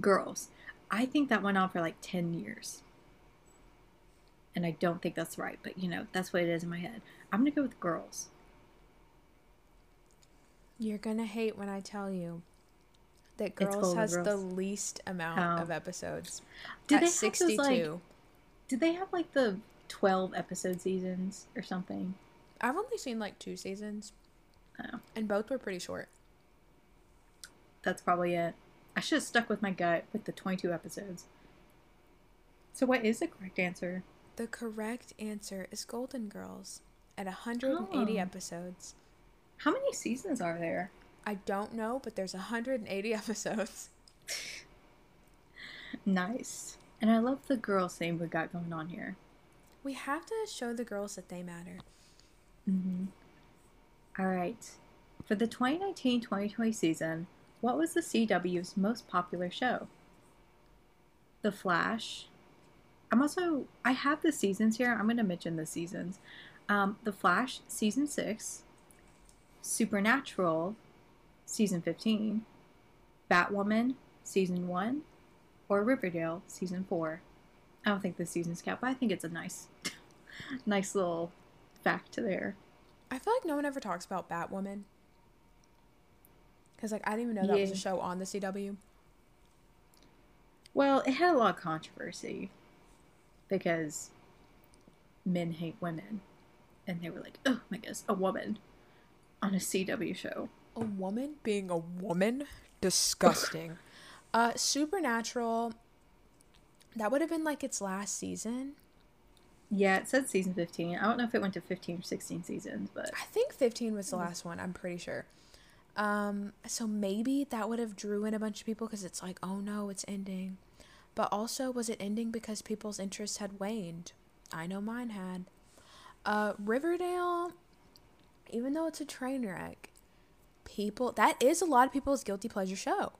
Girls. I think that went on for like 10 years. And I don't think that's right, but you know, that's what it is in my head. I'm going to go with Girls. You're going to hate when I tell you that Girls has the least amount of episodes. Did they have those, 62. like- Did they have like the 12 episode seasons or something? I've only seen like two seasons, Oh, and both were pretty short. that's probably it. I should have stuck with my gut with the 22 episodes. So, what is the correct answer? The correct answer is Golden Girls at 180 Oh. episodes. How many seasons are there? I don't know, but there's 180 episodes. Nice. And I love the girls thing we got going on here. We have to show the girls that they matter. Mm-hmm. All right. For the 2019 2020 season, what was the CW's most popular show? The Flash. I'm also, I have the seasons here. I'm going to mention the seasons. Um, the Flash, season 6. Supernatural, season 15. Batwoman, season 1. Or Riverdale, season 4. I don't think the season's count, but I think it's a nice, nice little fact there. I feel like no one ever talks about Batwoman. Because, like, I didn't even know that was a show on the CW. Well, it had a lot of controversy because men hate women. And they were like, oh my goodness, a woman on a CW show. A woman being a woman? Disgusting. uh, Supernatural, that would have been like its last season. Yeah, it said season 15. I don't know if it went to 15 or 16 seasons, but I think 15 was the last one, I'm pretty sure. Um, so maybe that would have drew in a bunch of people because it's like, oh no, it's ending. But also, was it ending because people's interest had waned? I know mine had. Uh, Riverdale, even though it's a train wreck, people that is a lot of people's guilty pleasure show.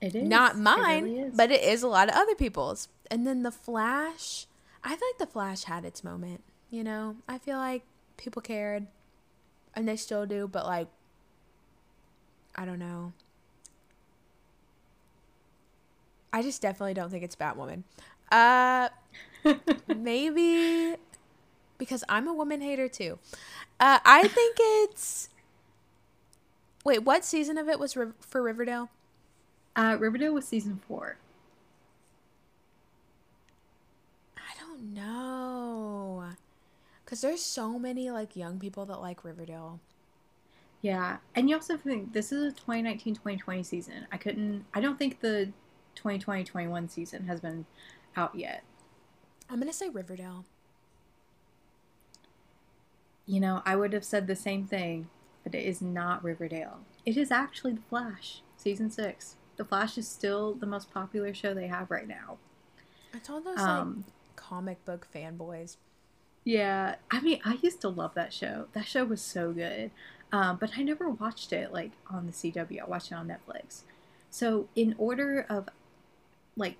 it is. Not It mine, really is. but it is a lot of other people's. And then the Flash, I feel like the Flash had its moment. You know, I feel like people cared, and they still do. But like, I don't know. I just definitely don't think it's Batwoman. Uh, maybe because I'm a woman hater too. Uh, I think it's. Wait, what season of it was for Riverdale? uh, Riverdale was season 4. I don't know. Cause there's so many like young people that like Riverdale. Yeah, and you also think this is a 2019-2020 season. I couldn't. I don't think the 2020-21 season has been out yet. I'm gonna say Riverdale. You know, I would have said the same thing, but it is not Riverdale. It is actually The Flash, season six. The Flash is still the most popular show they have right now. It's all those Um, like comic book fanboys. Yeah, I mean, I used to love that show. That show was so good. Um, but I never watched it like on the CW. I watched it on Netflix. So, in order of like,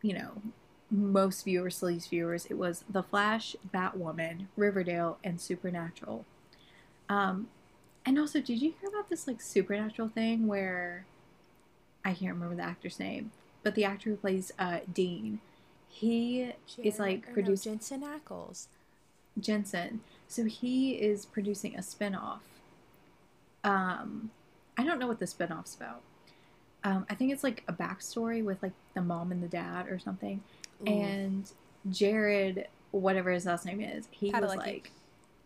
you know, most viewers, least viewers, it was The Flash, Batwoman, Riverdale, and Supernatural. Um, and also, did you hear about this like Supernatural thing where I can't remember the actor's name, but the actor who plays uh, Dean, he is like producing no, Jensen Ackles. Jensen. So he is producing a spinoff. Um, I don't know what the spinoff's about. Um, I think it's like a backstory with like the mom and the dad or something. Ooh. And Jared, whatever his last name is, he was like,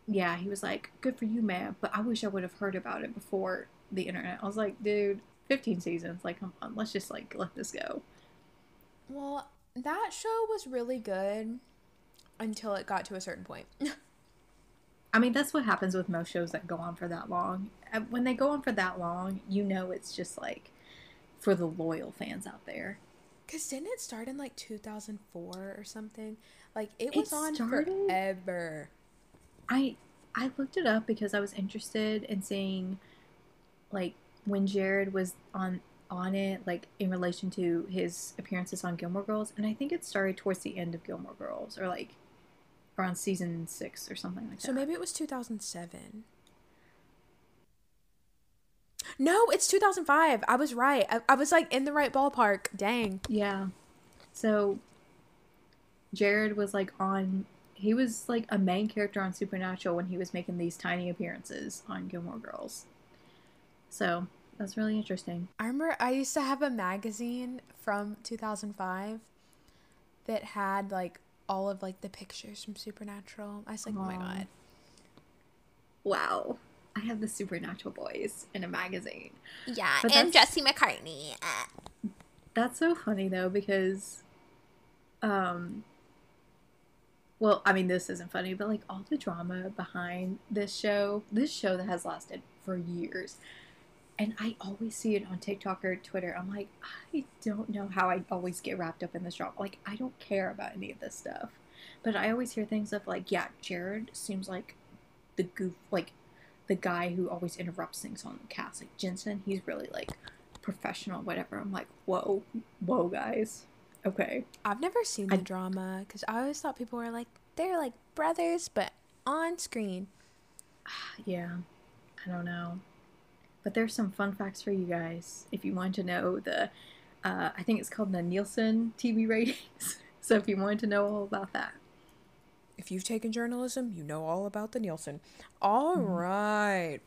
yeah, he was like, good for you, man. But I wish I would have heard about it before the internet. I was like, dude, 15 seasons. Like, come on, let's just like let this go. Well, that show was really good until it got to a certain point. I mean, that's what happens with most shows that go on for that long. Uh, When they go on for that long, you know it's just like for the loyal fans out there. Cause didn't it start in like 2004 or something? Like it It was on started- forever. I I looked it up because I was interested in seeing like when Jared was on on it, like in relation to his appearances on Gilmore Girls, and I think it started towards the end of Gilmore Girls, or like around season six or something like So that. So maybe it was 2007. No, it's 2005. I was right. I, I was like in the right ballpark. Dang. Yeah. So Jared was like on he was like a main character on Supernatural when he was making these tiny appearances on Gilmore Girls. So that's really interesting. I remember I used to have a magazine from 2005 that had like all of like the pictures from Supernatural. I was like, oh my god. Wow. I have the Supernatural Boys in a magazine. Yeah, But and that's- Jesse McCartney. Uh, That's so funny though because um well, I mean this isn't funny, but like all the drama behind this show, this show that has lasted for years. And I always see it on TikTok or Twitter. I'm like, I don't know how I always get wrapped up in this drama. Like I don't care about any of this stuff. But I always hear things of like, yeah, Jared seems like the goof like the guy who always interrupts things on the cast. Like Jensen, he's really like professional, whatever. I'm like, whoa, whoa, guys. Okay. I've never seen the I- drama because I always thought people were like they're like brothers, but on screen. Yeah, I don't know. But there's some fun facts for you guys if you want to know the, uh, I think it's called the Nielsen TV ratings. so if you wanted to know all about that. If you've taken journalism, you know all about the Nielsen. All right.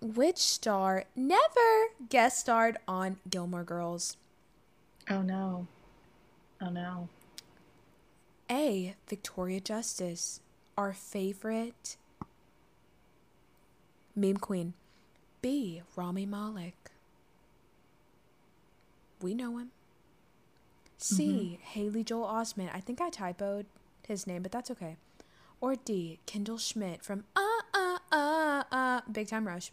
Which star never guest starred on Gilmore Girls? Oh no. Oh no. A. Victoria Justice, our favorite meme queen. B. Rami Malek. We know him. C. Haley Joel Osment. I think I typoed his name, but that's okay. Or D. Kendall Schmidt from Uh Uh Uh Uh Big Time Rush.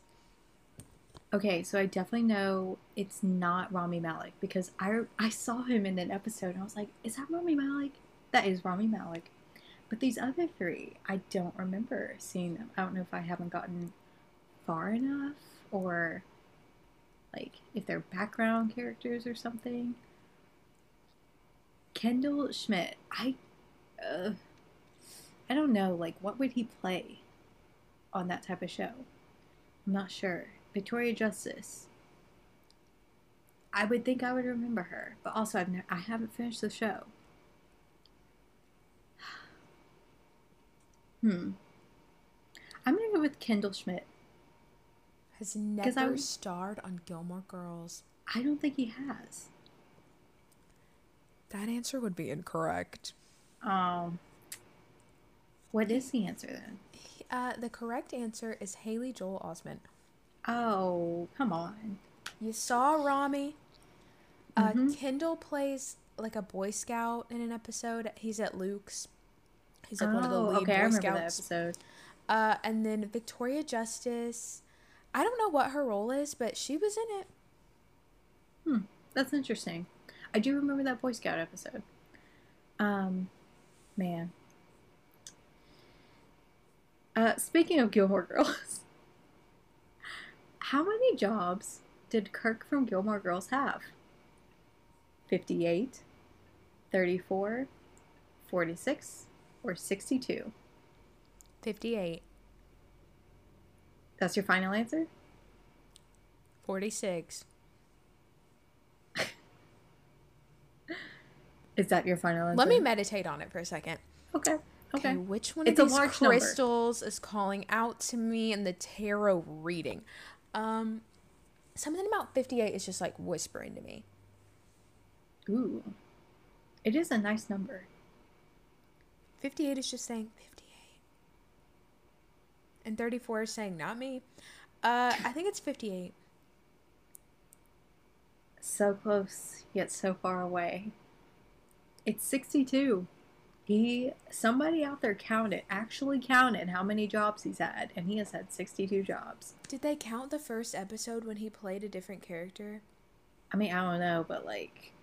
Okay, so I definitely know it's not Rami Malek because I I saw him in an episode and I was like, is that Rami Malek? That is Rami Malek. But these other three, I don't remember seeing them. I don't know if I haven't gotten far enough or like if they're background characters or something. Kendall Schmidt, I uh, I don't know, like what would he play on that type of show? I'm not sure. Victoria Justice. I would think I would remember her, but also I've ne- I haven't finished the show. Hmm. I'm gonna go with Kendall Schmidt. Has never starred on Gilmore Girls. I don't think he has. That answer would be incorrect. Um. What is the answer then? Uh, the correct answer is Haley Joel Osment. Oh, come on. You saw Rami. Uh, Mhm. Kendall plays like a Boy Scout in an episode. He's at Luke's. He's like one of the Oh, lead okay, I Boy Scouts. episode. Uh, and then Victoria Justice. I don't know what her role is, but she was in it. Hmm, that's interesting. I do remember that Boy Scout episode. Um, man. Uh, speaking of Gilmore Girls, how many jobs did Kirk from Gilmore Girls have? 58, 34, 46, or 62? 58, that's your final answer? 46. Is that your final answer? Let me meditate on it for a second. Okay. Okay. okay which one it's of these crystals number. is calling out to me in the tarot reading? Um, something about 58 is just like whispering to me. Ooh. It is a nice number. 58 is just saying 58. And 34 is saying not me. Uh, I think it's 58. So close, yet so far away. It's 62. He, somebody out there counted, actually counted how many jobs he's had, and he has had 62 jobs. Did they count the first episode when he played a different character? I mean, I don't know, but like,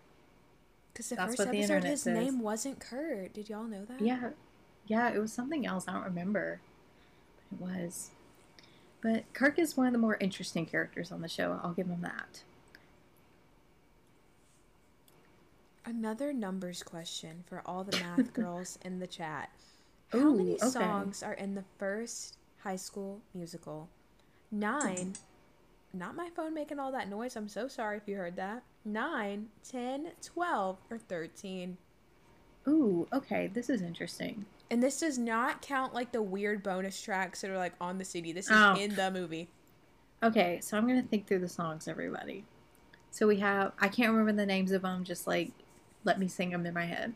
Because the That's first what the episode, internet his says. name wasn't Kirk. Did y'all know that? yeah, yeah, it was something else. I don't remember. Was. But Kirk is one of the more interesting characters on the show. I'll give him that. Another numbers question for all the math girls in the chat. How Ooh, many okay. songs are in the first high school musical? Nine. Not my phone making all that noise. I'm so sorry if you heard that. Nine, ten, twelve, or 13. Ooh, okay, this is interesting. And this does not count like the weird bonus tracks that are like on the CD. This is Oh. in the movie. Okay, so I'm gonna think through the songs, everybody. So we have I can't remember the names of them. Just like let me sing them in my head.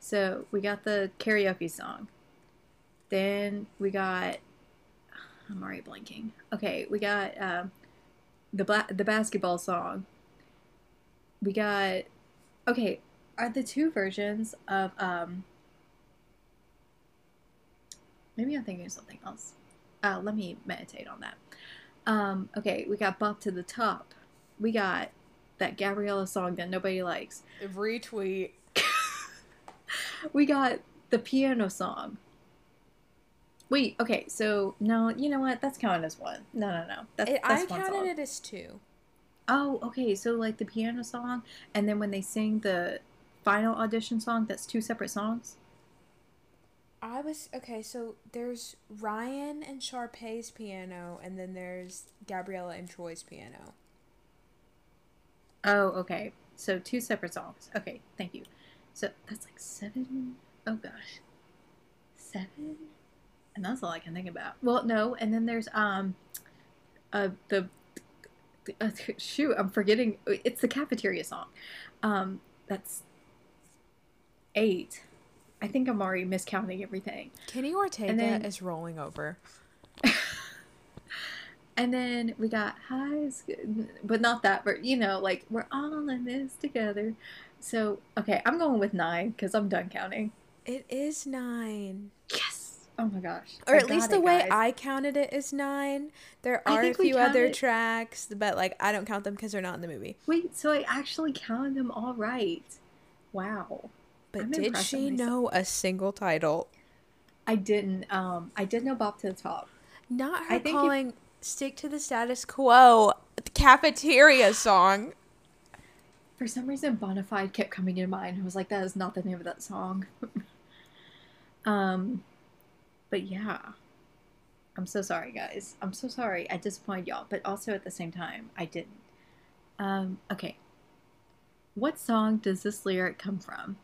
So we got the karaoke song. Then we got I'm already blanking. Okay, we got um, the bla- the basketball song. We got okay. Are the two versions of um? Maybe I'm thinking of something else. Uh, let me meditate on that. Um, okay, we got Bop to the Top. We got that Gabriella song that nobody likes. Retweet. We got the piano song. Wait, okay, so no, you know what? That's counted as one. No, no, no. That's, It, that's I counted song. it as two. Oh, okay, so like the piano song, and then when they sing the final audition song, that's two separate songs? I was okay. So there's Ryan and Sharpay's piano, and then there's Gabriella and Troy's piano. Oh, okay. So two separate songs. Okay, thank you. So that's like seven. Oh gosh, seven. And that's all I can think about. Well, no, and then there's um, uh, the, uh, shoot, I'm forgetting. It's the cafeteria song. Um, that's eight. I think I'm already miscounting everything. Kenny Ortega then- is rolling over. And then we got highs, good but not that. But you know, like we're all in this together. So okay, I'm going with nine because I'm done counting. It is nine, Yes. Oh my gosh. or I at least the it, way guys. I counted it is nine. There are a few other tracks, but like I don't count them because they're not in the movie. wait. So I actually counted them all right. Wow. But I'm did she know a single title? I didn't. Um, I did know Bop to the Top. Not her I think calling "Stick to the Status Quo" the cafeteria song. For some reason, Bonafide kept coming to mind. I was like, that is not the name of that song. um, but yeah, I'm so sorry, guys. I'm so sorry. I disappointed y'all, but also at the same time, I didn't. Um, okay. What song does this lyric come from?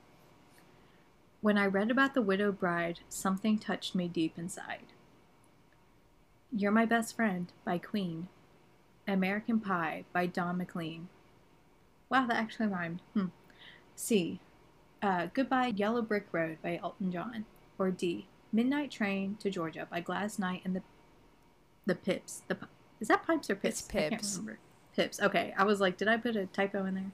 When I read about the widowed bride, something touched me deep inside. You're My Best Friend by Queen. American Pie by Don McLean. Wow, that actually rhymed. Hmm. C. Uh, Goodbye Yellow Brick Road by Elton John. Or D. Midnight Train to Georgia by Gladys Knight and the the Pips. The is that Pipes or Pips? It's I can't remember. Pips. Okay, I was like, did I put a typo in there?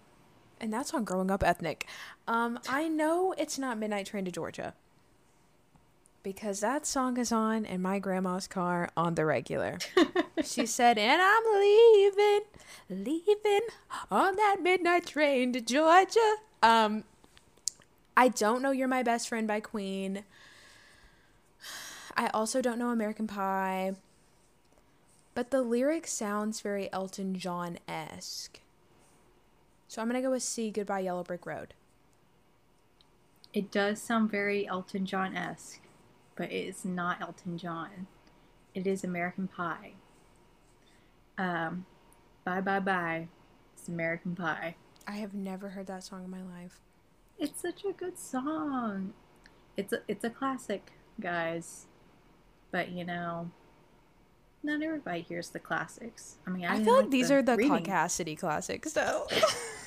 And that's on Growing Up Ethnic. Um, I know it's not Midnight Train to Georgia. Because that song is on in my grandma's car on the regular. she said, and I'm leaving, leaving on that midnight train to Georgia. Um, I don't know You're My Best Friend by Queen. I also don't know American Pie. But the lyric sounds very Elton John esque. So I'm gonna go with C. Goodbye Yellow Brick Road. It does sound very Elton John esque, but it is not Elton John. It is American Pie. Um, bye bye bye. It's American Pie. I have never heard that song in my life. It's such a good song. It's a it's a classic, guys. But you know, not everybody hears the classics. I mean, I, I, feel like these the are the reading. Cassidy classics, though.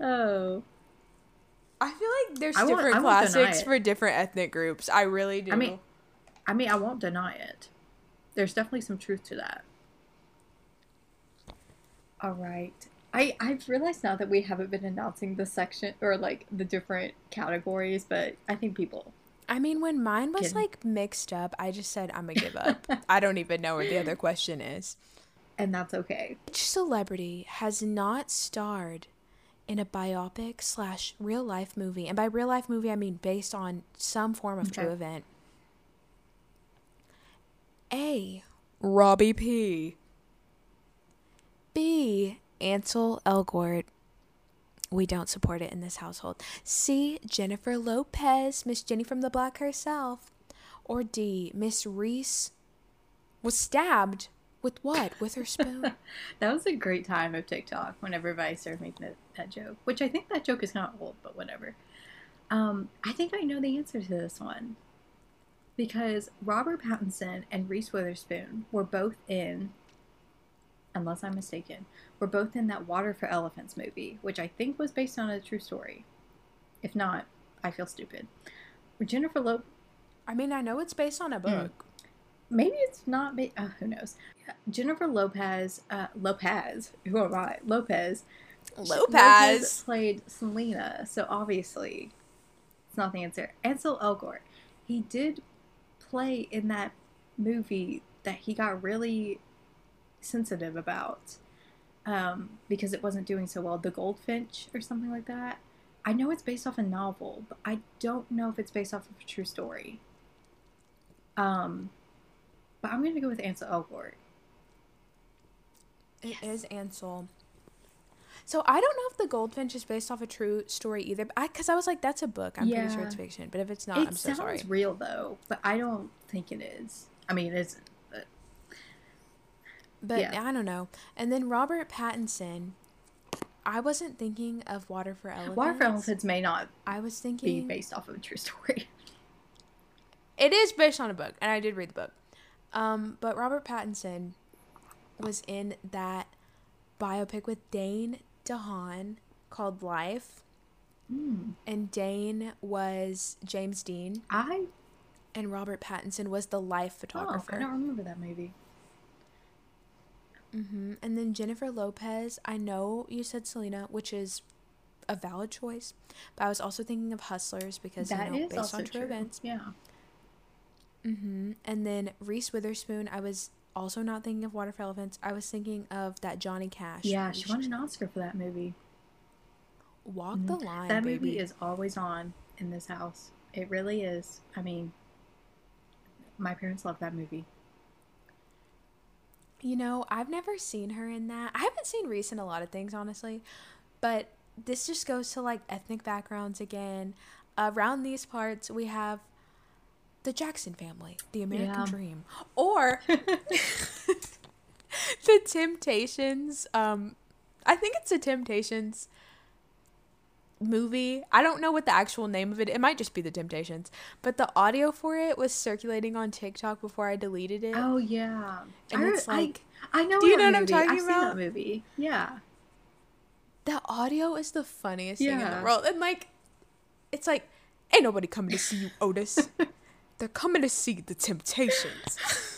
Oh, I feel like there's I different I won't deny classics for different ethnic groups. I really do. I mean, I mean, I won't deny it. There's definitely some truth to that. All right. I I've realized now that we haven't been announcing the section or like the different categories, but I think people. I mean, when mine was Kidding. like mixed up, I just said I'm gonna give up. I don't even know what the other question is. And that's okay. Which celebrity has not starred in a biopic slash real life movie? And by real life movie, I mean based on some form of true event. A. Robbie P. B. Ansel Elgort. We don't support it in this household. C. Jennifer Lopez, Miss Jenny from the Block herself. Or D. Miss Reese was stabbed with what? With her spoon? That was a great time of TikTok when everybody started making that, that joke, which I think that joke is kind of old, but whatever. Um, I think I know the answer to this one because Robert Pattinson and Reese Witherspoon were both in, unless I'm mistaken, were both in that Water for Elephants movie, which I think was based on a true story. If not, I feel stupid. Jennifer Lopez. I mean, I know it's based on a book. Maybe it's not. Uh, who knows? Jennifer Lopez. Uh, Lopez. Who am I? Lopez. Lopez. played Selena, so obviously it's not the answer. Ansel Elgort. He did play in that movie that he got really sensitive about um, because it wasn't doing so well. The Goldfinch or something like that. I know it's based off a novel, but I don't know if it's based off of a true story. Um, but I'm gonna go with Ansel Elgort. It is Ansel. So I don't know if the Goldfinch is based off a true story either. Because I, was like, that's a book. I'm pretty sure it's fiction. But if it's not, it I'm so sounds sorry. real though, but I don't think it is. I mean, it isn't. But But yeah. I don't know. And then Robert Pattinson. I wasn't thinking of Water for Elephants. Water for Elephants may not I was thinking be thinking based off of a true story. it is based on a book, and I did read the book. Um, but Robert Pattinson was in that biopic with Dane DeHaan called Life, Hmm. and Dane was James Dean, I and Robert Pattinson was the life photographer. oh. I don't remember that movie. hmm And then Jennifer Lopez, I know you said Selena, which is a valid choice, but I was also thinking of Hustlers because That you know is based on true true. events. Yeah. Hmm And then Reese Witherspoon, I was also not thinking of Water for Elephants. I was thinking of that Johnny Cash. Yeah, she won an Oscar for that movie. Walk the line, that baby. movie is always on in this house. It really is. I mean, my parents love that movie. You know, I've never seen her in that. I haven't seen Reese in a lot of things, honestly. But this just goes to like ethnic backgrounds again. Around these parts, we have the Jackson family, the American Yeah. dream, or the Temptations. Um, I think it's the Temptations movie. I don't know what the actual name of it. It might just be the Temptations, but the audio for it was circulating on TikTok before I deleted it. Oh yeah, And I, it's like- I, know. Do you know what I'm movie. talking I've Seen about? that movie. Yeah. the audio is the funniest thing in the world. And like it's like ain't nobody coming to see you, Otis. They're coming to see the Temptations.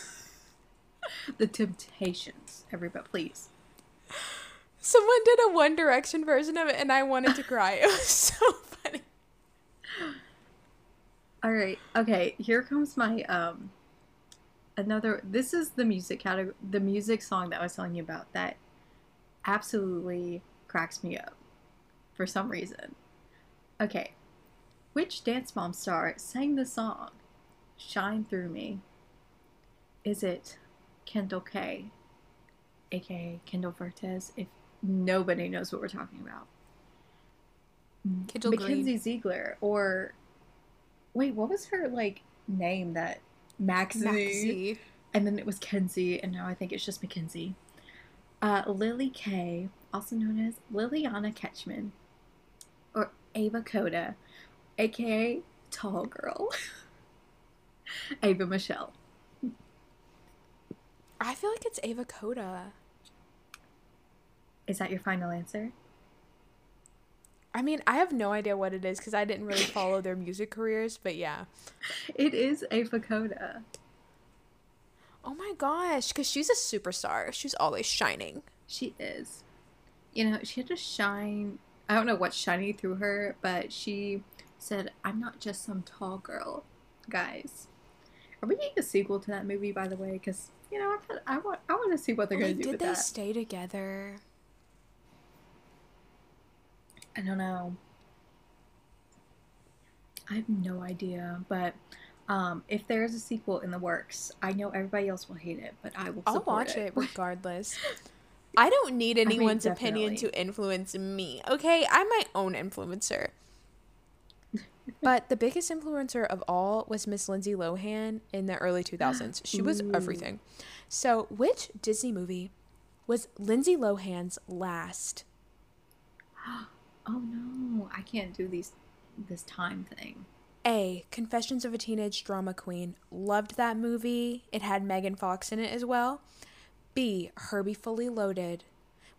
The Temptations. Everybody, please. Someone did a One Direction version of it and I wanted to cry. It was so funny. All right. Okay. Here comes my um. Another. This is the music category. The music song that I was telling you about that absolutely cracks me up for some reason. Okay. Which dance mom star sang the song "Shine Through Me"? Is it Kendall K, aka Kendall Vertes? If nobody knows what we're talking about. Kendall Green. Mackenzie Ziegler or wait, what was her like name that Maxie, Maxie. and then it was Kenzie and now I think it's just Mackenzie. Uh, Lily K, also known as Lilliana Ketchman, or Ava Cota, aka Tall Girl. Ava Michelle. I feel like it's Ava Cota. Is that your final answer? I mean, I have no idea what it is because I didn't really follow their music careers, but yeah. It is Ava Cota. Oh my gosh, because she's a superstar. She's always shining. She is. You know, she had to shine. I don't know what's shining through her, but she said, I'm not just some tall girl, guys. Are we getting a sequel to that movie, by the way? Because, you know, I, I, want, I want to see what they're going to do did they that. stay together? I don't know. I have no idea, but um, if there is a sequel in the works, I know everybody else will hate it, but I will I'll watch it. it regardless. I don't need mean, anyone's opinion to influence me. Okay, I'm my own influencer. But the biggest influencer of all was Miss Lindsay Lohan in the early 2000s. She was Ooh. everything. So, which Disney movie was Lindsay Lohan's last? oh no, I can't do these this time thing. A. Confessions of a Teenage Drama Queen. Loved that movie. It had Megan Fox in it as well. B. Herbie Fully Loaded,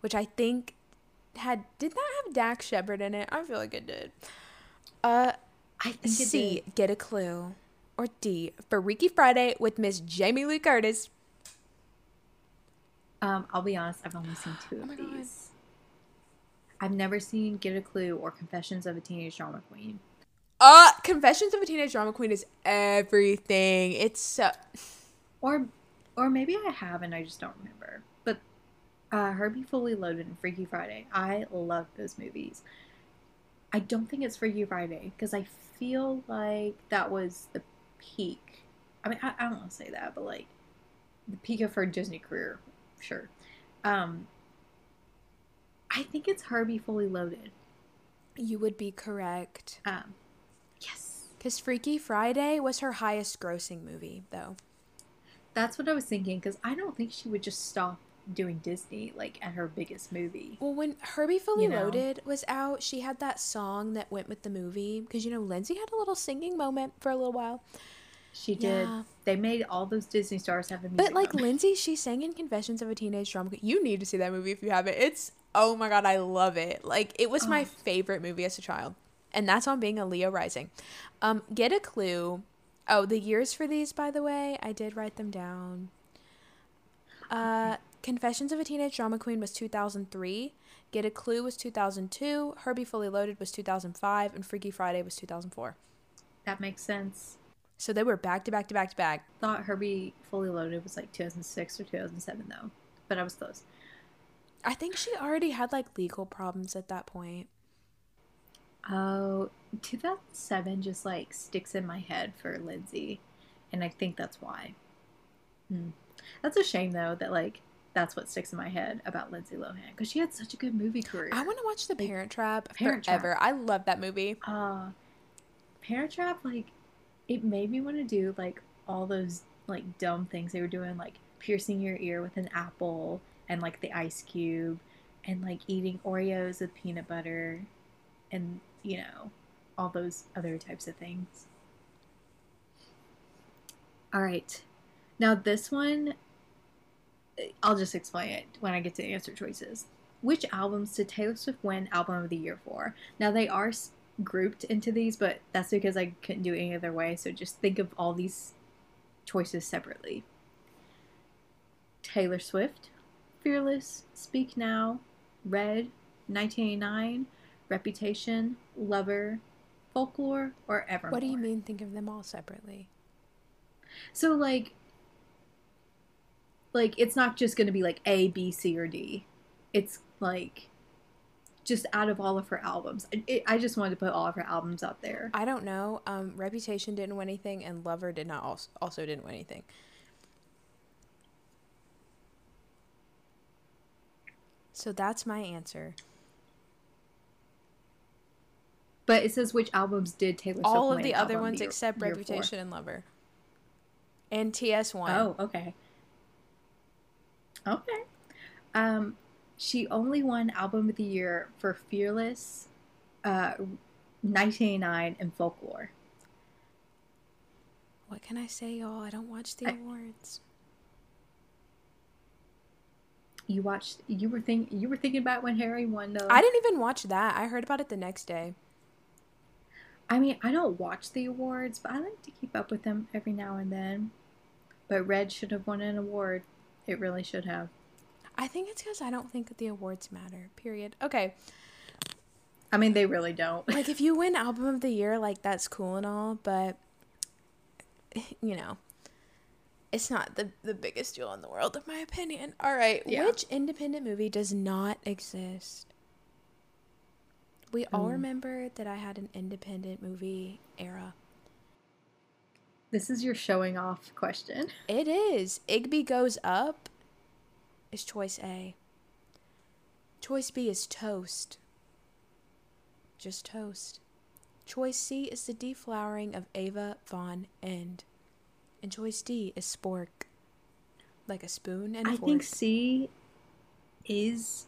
which I think had did that have Dax Shepard in it? I feel like it did. Uh, I think C. Get a Clue, or D. Freaky Friday with Miss Jamie Lee Curtis. Um, I'll be honest, I've only seen two of my God. these. I've never seen Get a Clue or Confessions of a Teenage Drama Queen. Uh, Confessions of a Teenage Drama Queen is everything. It's so. Or or maybe I have and I just don't remember. But uh, Herbie Fully Loaded and Freaky Friday, I love those movies. I don't think it's Freaky Friday because I feel like that was the peak. I mean, I, I don't want to say that, but like the peak of her Disney career, sure. Um, I think it's Herbie Fully Loaded. You would be correct. Um, yes, Because Freaky Friday was her highest grossing movie, though. that's what I was thinking because I don't think she would just stop doing Disney like at her biggest movie. Well, when Herbie Fully You know. Loaded was out, she had that song that went with the movie. Because, you know, Lindsay had a little singing moment for a little while. She did. Yeah. They made all those Disney stars have a music. But, like, number. Lindsay, she sang in Confessions of a Teenage Drama Queen. You need to see that movie if you haven't. It's, oh my God, I love it. Like, it was my Oh. favorite movie as a child. And that's on being a Leo Rising. Um, Get a Clue. Oh, the years for these, by the way, I did write them down. Uh, Confessions of a Teenage Drama Queen was 2003. Get a Clue was 2002. Herbie Fully Loaded was 2005. And Freaky Friday was 2004. that makes sense. So they were back to back to back to back. Thought Herbie Fully Loaded was like 2006 or 2007 though, but I was close. I think she already had like legal problems at that point. Oh, 2007 just like sticks in my head for Lindsay, and I think that's why. Hmm. That's a shame though that like that's what sticks in my head about Lindsay Lohan because she had such a good movie career. I want to watch The Parent Trap Parent Trap. forever. I love that movie. uh Parent Trap like it made me want to do like all those like dumb things they were doing like piercing your ear with an apple and like the ice cube and like eating Oreos with peanut butter and you know all those other types of things. All right. Now this one I'll just explain it when I get to answer choices. Which albums did Taylor Swift win Album of the Year for? Now they are grouped into these, but that's because I couldn't do it any other way. So just think of all these choices separately. Taylor Swift, Fearless, Speak Now, Red, 1989, Reputation, Lover, Folklore, or Evermore. What do you mean think of them all separately? So like, like it's not just going to be like A, B, C, or D. It's like just out of all of her albums. It, it- I just wanted to put all of her albums out there. I don't know. Um, Reputation didn't win anything, and Lover did not also, also didn't win anything. So that's my answer. But it says which albums did Taylor Swift All of the other ones Year- except Year? Reputation and Lover. And TS one. Oh, okay. Okay. Um, she only won Album of the Year for Fearless, uh, 1989 and Folklore. What can I say, y'all? I don't watch the I- awards. You watched. You were think. You were thinking about when Harry won. The, I didn't even watch that. I heard about it the next day. I mean, I don't watch the awards, but I like to keep up with them every now and then. But Red should have won an award. It really should have. I think it's because I don't think the awards matter. Period. Okay. I mean, they really don't. Like if you win album of the year, like that's cool and all, but you know, it's not the the biggest deal in the world, in my opinion. All right, Yeah. which independent movie does not exist? We all Ooh. remember that I had an independent movie era. This is your showing off question. It is. Igby goes up is choice A. Choice B is toast. Just toast. Choice C is the deflowering of Ava Von End. And choice D is spork. Like a spoon and I fork. think C is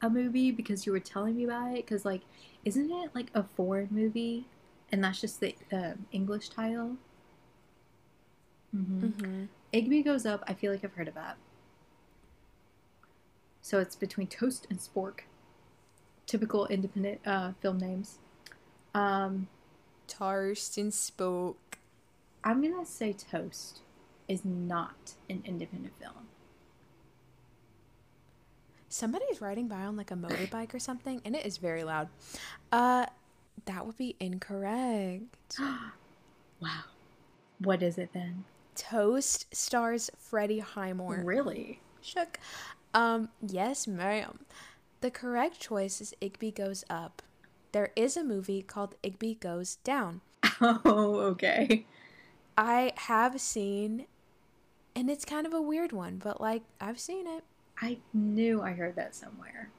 a movie because you were telling me about it. Because, like, isn't it like a foreign movie? And that's just the um, English title? Mm-hmm. Mhm. Igby Goes Up, I feel like I've heard of that. So it's between Toast and Spork. Typical independent uh, film names. Um, Toast and Spork. I'm gonna say Toast is not an independent film. Somebody's riding by on like a motorbike or something, and it is very loud. Uh, that would be incorrect. Wow. What is it then? Toast stars Freddie Highmore. Really? Shook. Um, yes, ma'am. The correct choice is Igby Goes Up. There is a movie called Igby Goes Down. Oh, okay. I have seen, and it's kind of a weird one, but like, I've seen it. I knew I heard that somewhere.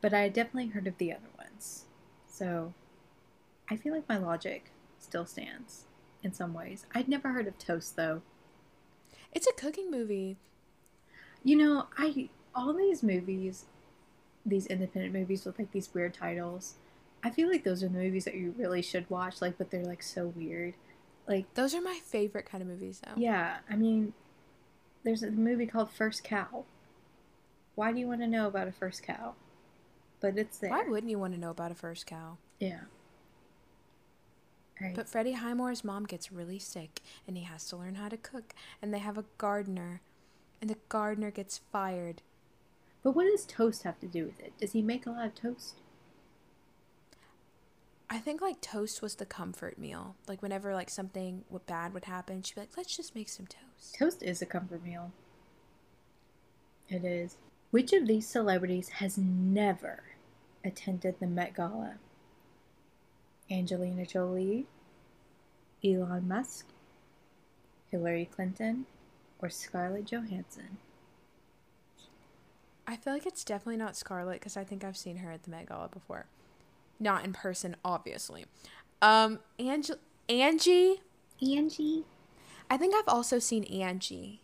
But I definitely heard of the other ones. So I feel like my logic still stands in some ways. I'd never heard of Toast though. It's a cooking movie. You know, I all these movies, these independent movies with like these weird titles, I feel like those are the movies that you really should watch, like but they're like so weird. Like Those are my favorite kind of movies, though. Yeah, I mean, there's a movie called First Cow. Why do you want to know about a first cow? But it's there. Why wouldn't you want to know about a first cow? Yeah. Right. But Freddie Highmore's mom gets really sick, and he has to learn how to cook. And they have a gardener, and the gardener gets fired. but what does toast have to do with it? Does he make a lot of toast? I think like toast was the comfort meal. Like whenever like something bad would happen, she'd be like, "Let's just make some toast." Toast is a comfort meal. It is. Which of these celebrities has never attended the Met Gala? Angelina Jolie, Elon Musk, Hillary Clinton, or Scarlett Johansson? I feel like it's definitely not Scarlett because I think I've seen her at the Met Gala before, not in person, obviously. Um, Ange- Angie. Angie? I think I've also seen Angie.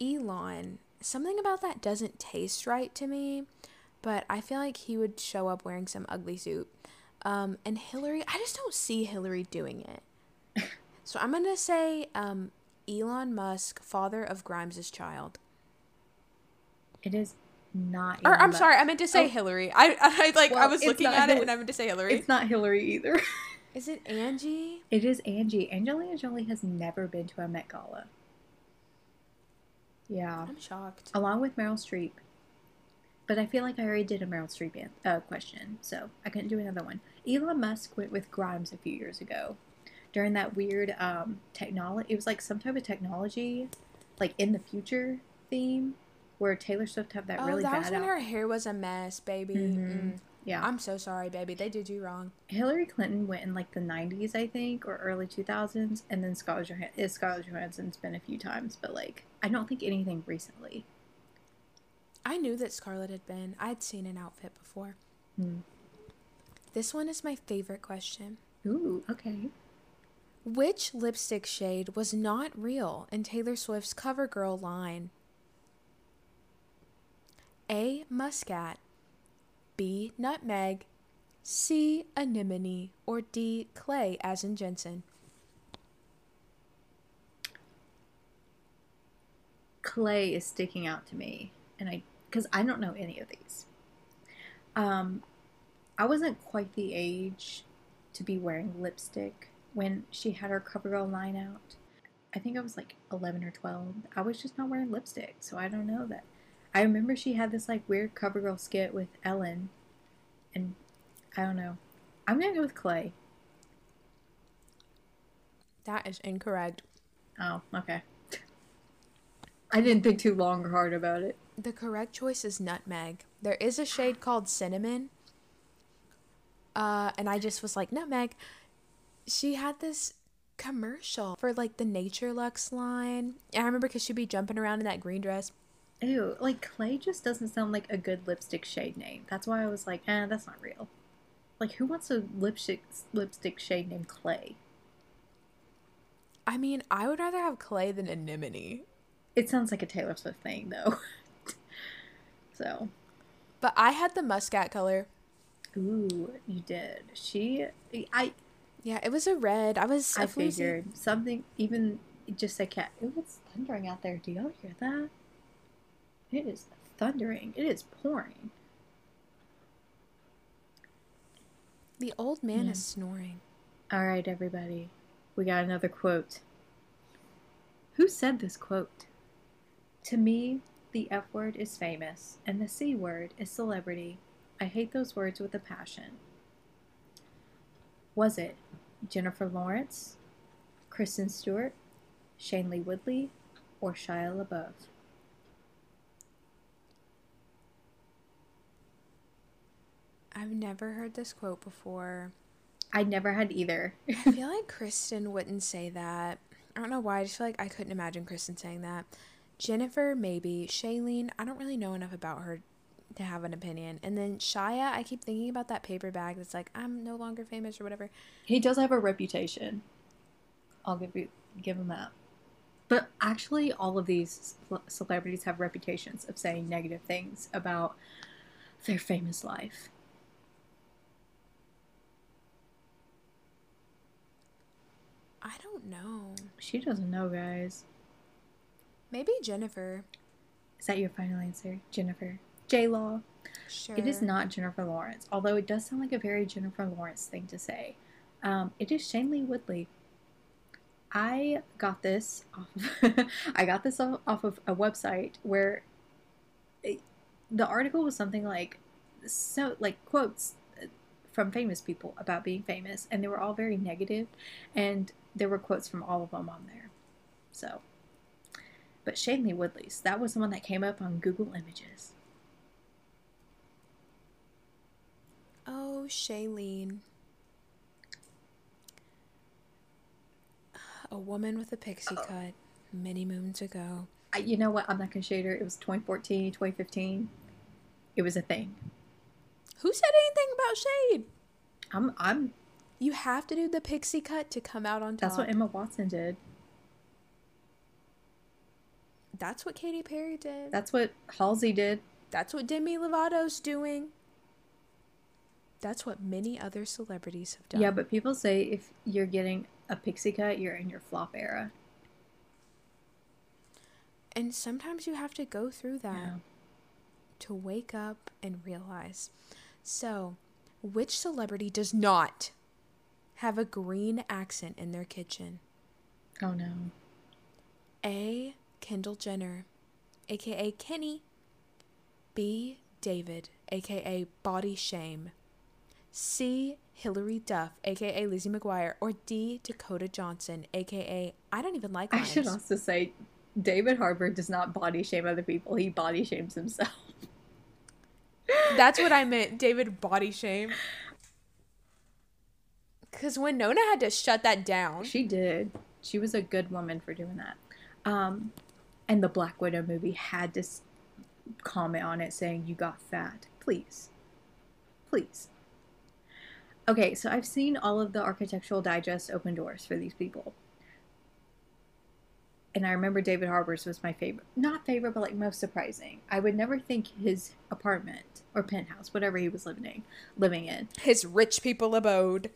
Elon. Something about that doesn't taste right to me, but I feel like he would show up wearing some ugly suit. Um, and Hillary, I just don't see Hillary doing it. so I'm gonna say um, Elon Musk, father of Grimes' child. It is not. Or Elon I'm Musk. sorry, I meant to say Oh. Hillary. I, I like I was looking at it and I meant to say Hillary. It's not Hillary either. Is it Angie? it is Angie. Angelina Jolie has never been to a Met Gala. Yeah. I'm shocked. Along with Meryl Streep. But I feel like I already did a Meryl Streep an- uh, question, so I couldn't do another one. Elon Musk went with Grimes a few years ago during that weird um, technology. It was like some type of technology, like in the future theme, where Taylor Swift had that oh, really that bad was when out- her hair was a mess, baby. Mhm. Mm. Yeah. I'm so sorry, baby. They did you wrong. Hillary Clinton went in like the 90s, I think, or early 2000s, and then Scarlett, Johan- is Scarlett Johansson's been a few times, but like I don't think anything recently. I knew that Scarlett had been. I'd seen an outfit before. Hmm. This one is my favorite question. Ooh, okay. Which lipstick shade was not real in Taylor Swift's CoverGirl line? A. Muscat. B. Nutmeg. C. Anemone, or D. Clay, as in Jensen? Clay is sticking out to me, and I because I don't know any of these. Um, I wasn't quite the age to be wearing lipstick when she had her CoverGirl line out. I think I was like 11 or 12. I was just not wearing lipstick, so I don't know that. I remember she had this like weird CoverGirl skit with Ellen, and I don't know. I'm gonna go with Clay. That is incorrect. Oh, okay. I didn't think too long or hard about it. The correct choice is nutmeg. There is a shade called cinnamon. Uh, and I just was like, nutmeg. She had this commercial for like the NatureLuxe line. And I remember because she'd be jumping around in that green dress. Ew, like Clay just doesn't sound like a good lipstick shade name. That's why I was like, eh, that's not real. Like, who wants a lipstick lipstick shade named Clay? I mean, I would rather have clay than anemone. It sounds like a Taylor Swift thing, though. so, But I had the muscat color. ooh, you did. She, I, Yeah, it was a red. I was. I we see- something. Even just a cat. Ooh, it's thundering out there. Do y'all hear that? It is thundering. It is pouring. The old man Yeah. is snoring. All right, everybody. We got another quote. Who said this quote? To me, the F word is famous, and the C word is celebrity. I hate those words with a passion. Was it Jennifer Lawrence, Kristen Stewart, Shailene Woodley, or Shia LaBeouf? I've never heard this quote before. I never had either. I feel like Kristen wouldn't say that. I don't know why. I just feel like I couldn't imagine Kristen saying that. Jennifer, maybe. Shailene, I don't really know enough about her to have an opinion. And then Shia, I keep thinking about that paper bag that's like, I'm no longer famous or whatever. He does have a reputation. I'll give you give him that. But actually, all of these celebrities have reputations of saying negative things about their famous life. I don't know. She doesn't know, guys. Maybe Jennifer. Is that your final answer, Jennifer? J Law. Sure. It is not Jennifer Lawrence, although it does sound like a very Jennifer Lawrence thing to say. Um, it is Shailene Woodley. I got this off of, I got this off, off of a website where it, the article was something like so like quotes uh, from famous people about being famous and they were all very negative and there were quotes from all of them on there. So but Shailene Woodley's that was the one that came up on Google Images. Oh, Shailene. A woman with a pixie Oh. cut many moons ago. I, you know what? I'm not gonna shade her. It was 2014, 2015. It was a thing. Who said anything about shade? I'm, I'm. You have to do the pixie cut to come out on top. That's what Emma Watson did. That's what Katy Perry did. That's what Halsey did. That's what Demi Lovato's doing. That's what many other celebrities have done. Yeah, but people say if you're getting a pixie cut, you're in your flop era. and sometimes you have to go through that Yeah. to wake up and realize. So, which celebrity does not have a green accent in their kitchen? Oh no. A. Kendall Jenner, aka Kenny. B. David, aka Body Shame. C. Hilary Duff, aka Lizzie McGuire, or D. Dakota Johnson, aka I don't even like I should also say, David Harbour does not body shame other people. He body shames himself. That's what I meant, David Body Shame. Because when Nona had to shut that down, She did. She was a good woman for doing that. Um, and the Black Widow movie had to comment on it saying, You got fat. Please. Please. Okay, so I've seen all of the Architectural Digest open doors for these people. and I remember David Harbour's was my favorite. Not favorite, but like most surprising. I would never think his apartment or penthouse, whatever he was living in, living in. His rich people abode.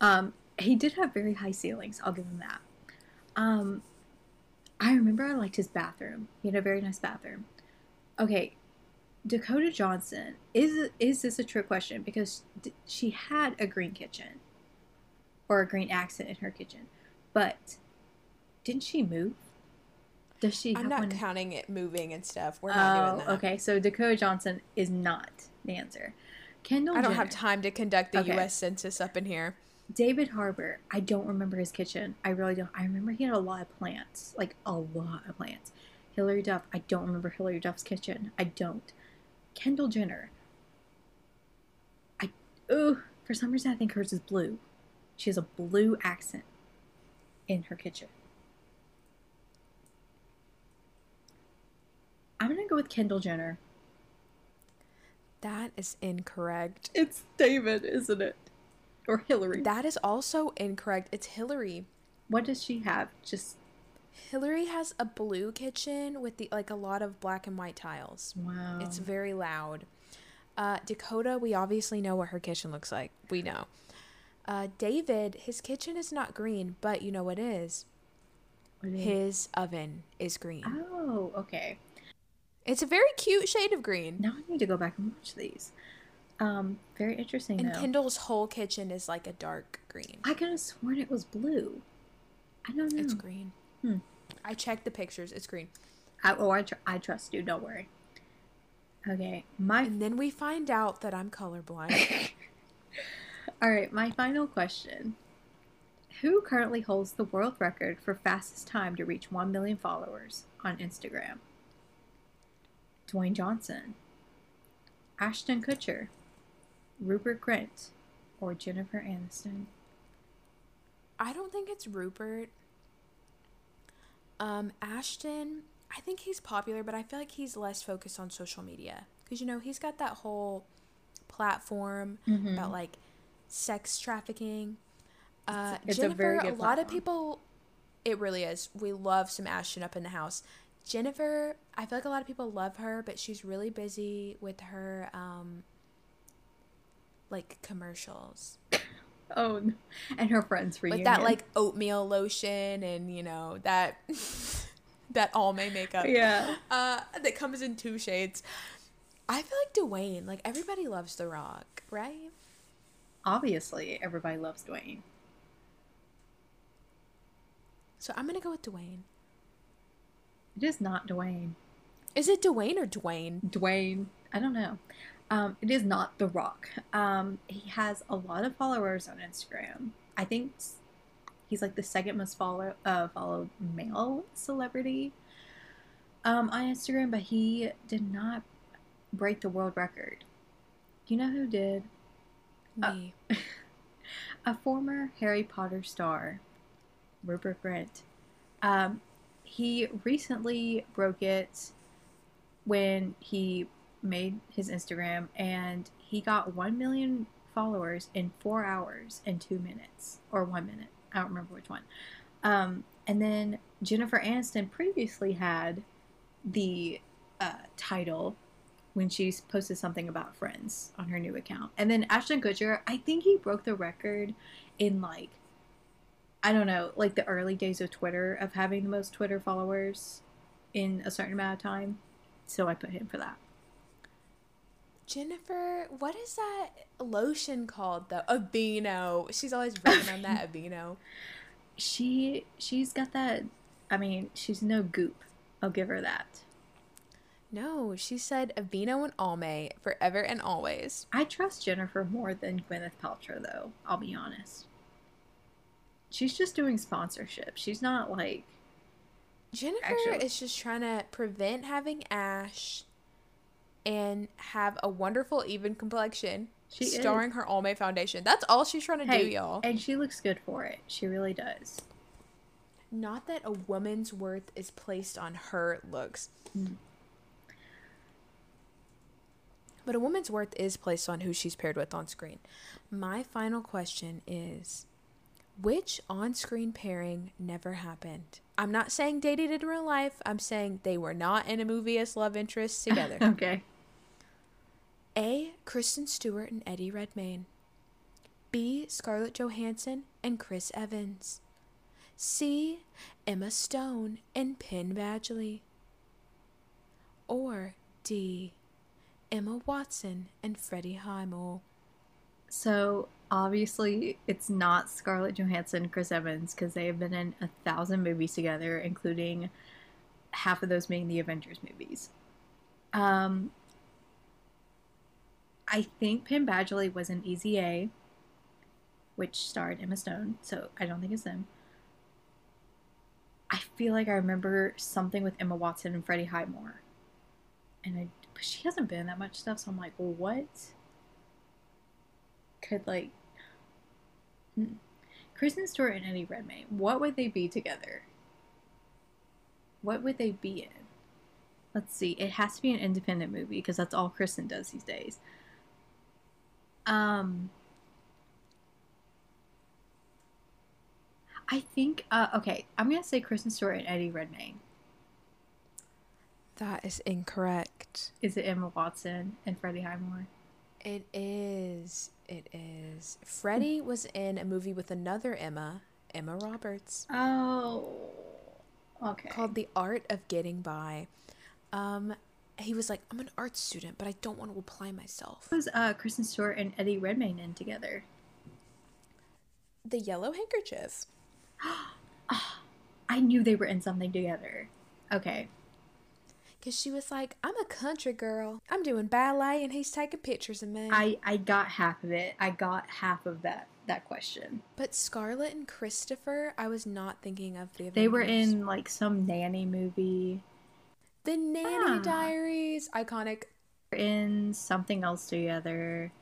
Um, he did have very high ceilings. I'll give him that. Um, I remember I liked his bathroom. He had a very nice bathroom. Okay, Dakota Johnson is is this a trick question because she had a green kitchen or a green accent in her kitchen, but didn't she move? Does she? I'm not one? counting it moving and stuff. We're not Oh, doing that. okay. So Dakota Johnson is not the answer. Kendall I don't Jenner, have time to conduct the Okay. U.S. Census up in here. David Harbour. I don't remember his kitchen. I really don't. I remember he had a lot of plants, like a lot of plants. Hilary Duff. I don't remember Hilary Duff's kitchen. I don't. Kendall Jenner. I. Ugh. For some reason, I think hers is blue. She has a blue accent in her kitchen. I'm gonna go with Kendall Jenner. That is incorrect. It's David, isn't it? Or Hilary. That is also incorrect. It's Hilary. what does she have? Just Hilary has a blue kitchen with the like a lot of black and white tiles. wow. It's very loud. Uh, Dakota, we obviously know what her kitchen looks like. We know. Uh, David, his kitchen is not green, but you know what is? What is- His oven is green. Oh, okay. It's a very cute shade of green. Now I need to go back and watch these. Um, very interesting And though. Kendall's whole kitchen is like a dark green. I could have sworn it was blue. I don't know. It's green. Hmm. I checked the pictures. It's green. I, oh, I, tr- I trust you. Don't worry. Okay, my And then we find out that I'm colorblind. all right. My final question: Who currently holds the world record for fastest time to reach one million followers on Instagram? Dwayne Johnson, Ashton Kutcher, Rupert Grint, or Jennifer Aniston? I don't think it's Rupert. Um, Ashton, I think he's popular, but I feel like he's less focused on social media because you know he's got that whole platform Mhm. about like sex trafficking. Uh, It's a Jennifer, very a, lot of people, it really is. We love some Ashton up in the house. Jennifer, I feel like a lot of people love her, but she's really busy with her um, like commercials. Oh, and her friends reunion. with that like oatmeal lotion and you know that that Almay makeup yeah. uh that comes in two shades i feel like dwayne like everybody loves the rock right Obviously, everybody loves Dwayne. so i'm gonna go with dwayne It is not Dwayne. is it dwayne or dwayne Dwayne. I don't know. Um, it is not The Rock. Um, he has a lot of followers on Instagram. I think he's like the second most follow uh, followed male celebrity um, on Instagram, but he did not break the world record. You know who did? Uh, me a former Harry Potter star, Rupert Grint. Um, he recently broke it when he made his Instagram and he got 1 million followers in four hours and two minutes, or one minute. I don't remember which one. Um, and then Jennifer Aniston previously had the uh, title when she posted something about friends on her new account. And then Ashton Kutcher, I think he broke the record in like I don't know, like the early days of Twitter of having the most Twitter followers in a certain amount of time. So I put him for that. Jennifer what is that lotion called though Aveeno. she's always running on that Aveeno. She she's got that I mean, she's no goop. I'll give her that. no she said Aveeno and almay forever and always I trust Jennifer more than Gwyneth Paltrow though, I'll be honest. She's just doing sponsorship. She's not like Jennifer Actually- is just trying to prevent having ash and have a wonderful even complexion. She is. starring her Almay foundation. That's all she's trying to hey, do, y'all. and she looks good for it. She really does. Not that a woman's worth is placed on her looks. Mm. But a woman's worth is placed on who she's paired with on screen. My final question is Which on screen pairing never happened? I'm not saying dated in real life. I'm saying they were not in a movie as love interests together. okay. A. Kristen Stewart and Eddie Redmayne. B. Scarlett Johansson and Chris Evans. C. Emma Stone and Penn Badgley. Or D. Emma Watson and Freddie Highmore. So obviously, it's not Scarlett Johansson, and Chris Evans, because they have been in a thousand movies together, including half of those being the Avengers movies. Um, I think Penn Badgley was in Easy A, which starred Emma Stone, so I don't think it's them. I feel like I remember something with Emma Watson and Freddie Highmore. And I, but she hasn't been in that much stuff, so I'm like, well, what? could like hmm. Kristen Stewart and Eddie Redmayne, what would they be together? What would they be in? Let's see. It has to be an independent movie because that's all Kristen does these days. Um I think uh okay, I'm going to say Kristen Stewart and Eddie Redmayne. That is incorrect. Is it Emma Watson and Freddie Highmore? It is. It is. Freddie was in a movie with another Emma, Emma Roberts. Oh. Okay. Called The Art of Getting By. Um, he was like, I'm an art student, but I don't want to apply myself. was uh, Kristen Stewart and Eddie Redmayne in together? The Yellow Handkerchief. I knew they were in something together. Okay. Because she was like, I'm a country girl. I'm doing ballet and he's taking pictures of me. I, I got half of it. I got half of that that question. But Scarlett and Christopher, I was not thinking of the They were in like some nanny movie. The Nanny Ah. Diaries. Iconic. In something else together.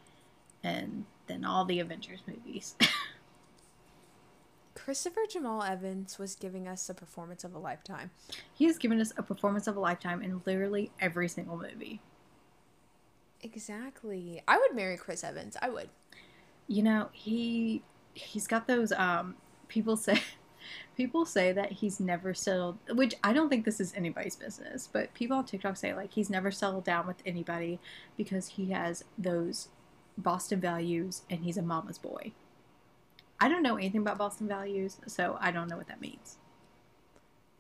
And then all the Avengers movies. Christopher Jamal Evans was giving us a performance of a lifetime. he has given us a performance of a lifetime in literally every single movie. Exactly. I would marry Chris Evans. I would. You know, he he's got those um people say people say that he's never settled which I don't think this is anybody's business, but people on TikTok say like he's never settled down with anybody because he has those Boston values and he's a mama's boy. I don't know anything about Boston values, so I don't know what that means.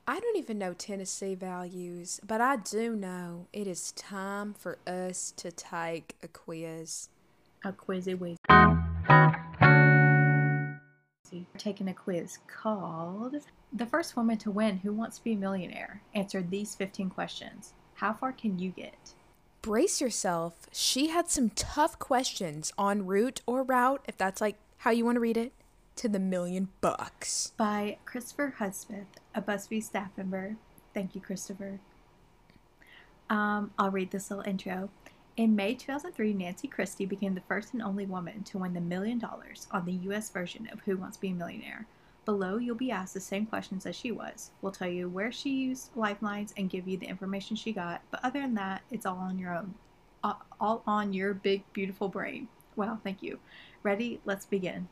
I don't even know Tennessee values, but I do know it is time for us to take a quiz. A quizzy whiz. Taking a quiz called The First Woman to Win Who Wants to Be a Millionaire answered these 15 questions. How far can you get? Brace yourself. She had some tough questions en route or route, if that's like how you want to read it, to the million bucks. By Christopher Hudspeth, a BuzzFeed staff member. Thank you, Christopher. Um, I'll read this little intro. In May 2003, Nancy Christy became the first and only woman to win the million dollars on the U.S. version of Who Wants to Be a Millionaire. Below, you'll be asked the same questions as she was. We'll tell you where she used lifelines and give you the information she got, but other than that, it's all on your own. All on your big, beautiful brain. Well, thank you. Ready? Let's begin.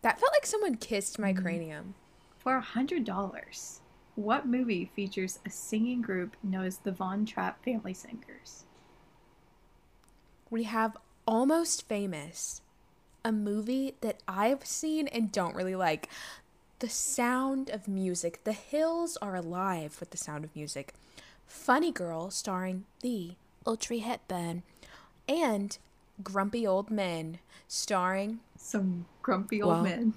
That felt like someone kissed my mm-hmm. cranium. For a hundred dollars, what movie features a singing group known as the Von Trapp Family Singers? We have Almost Famous, a movie that I've seen and don't really like. The sound of music. The hills are alive with the sound of music. Funny Girl, starring the Audrey Hepburn, and Grumpy Old Men, starring. Some grumpy old Well, men.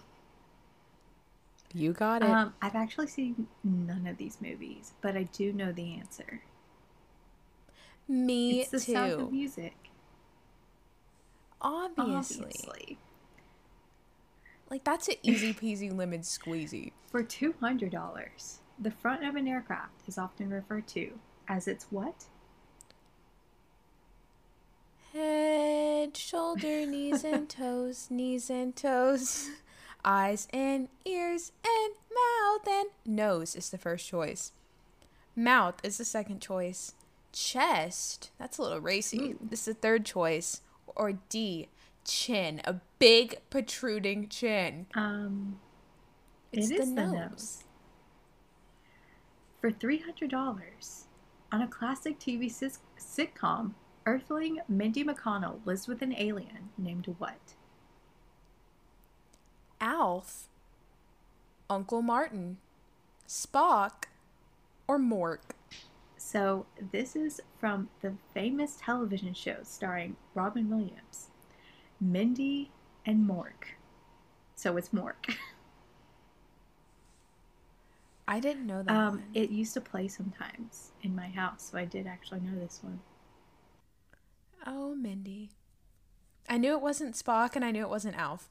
You got it. Um, I've actually seen none of these movies, but I do know the answer. Me it's the too. sound of music. Obviously. Obviously. Like that's an easy peasy lemon squeezy. For two hundred dollars, the front of an aircraft is often referred to as its what? Head, shoulder, knees and toes, knees and toes, eyes and ears and mouth and nose is the first choice. Mouth is the second choice. Chest, that's a little racy. Ooh. This is the third choice. Or D, chin, a big protruding chin. Um, It's it the is the nose. nose. For three hundred dollars, on a classic TV sitcom, Earthling Mindy McConnell lives with an alien named what? Alf, Uncle Martin, Spock, or Mork. So this is from the famous television show starring Robin Williams, Mindy and Mork. So it's Mork. I didn't know that. Um, it used to play sometimes in my house, so I did actually know this one. oh, Mindy. I knew it wasn't Spock and I knew it wasn't Alf.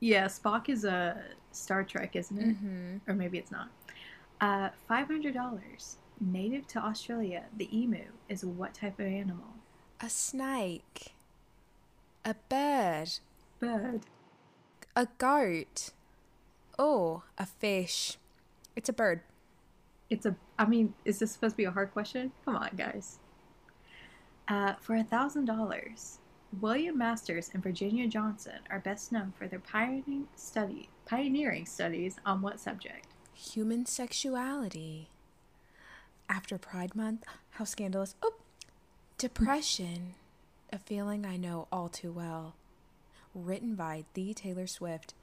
Yeah, Spock is a Star Trek, isn't it? Mm-hmm. Or maybe it's not. Uh, five hundred dollars. Native to Australia, the emu is what type of animal? A snake. A bird. Bird. A goat. Oh, a fish. It's a bird. It's a. I mean, is this supposed to be a hard question? Come on, guys. Uh, for a thousand dollars, William Masters and Virginia Johnson are best known for their pioneering study, pioneering studies on what subject? Human sexuality. After Pride Month, how scandalous. Oh, depression. A feeling I know all too well. Written by the Taylor Swift.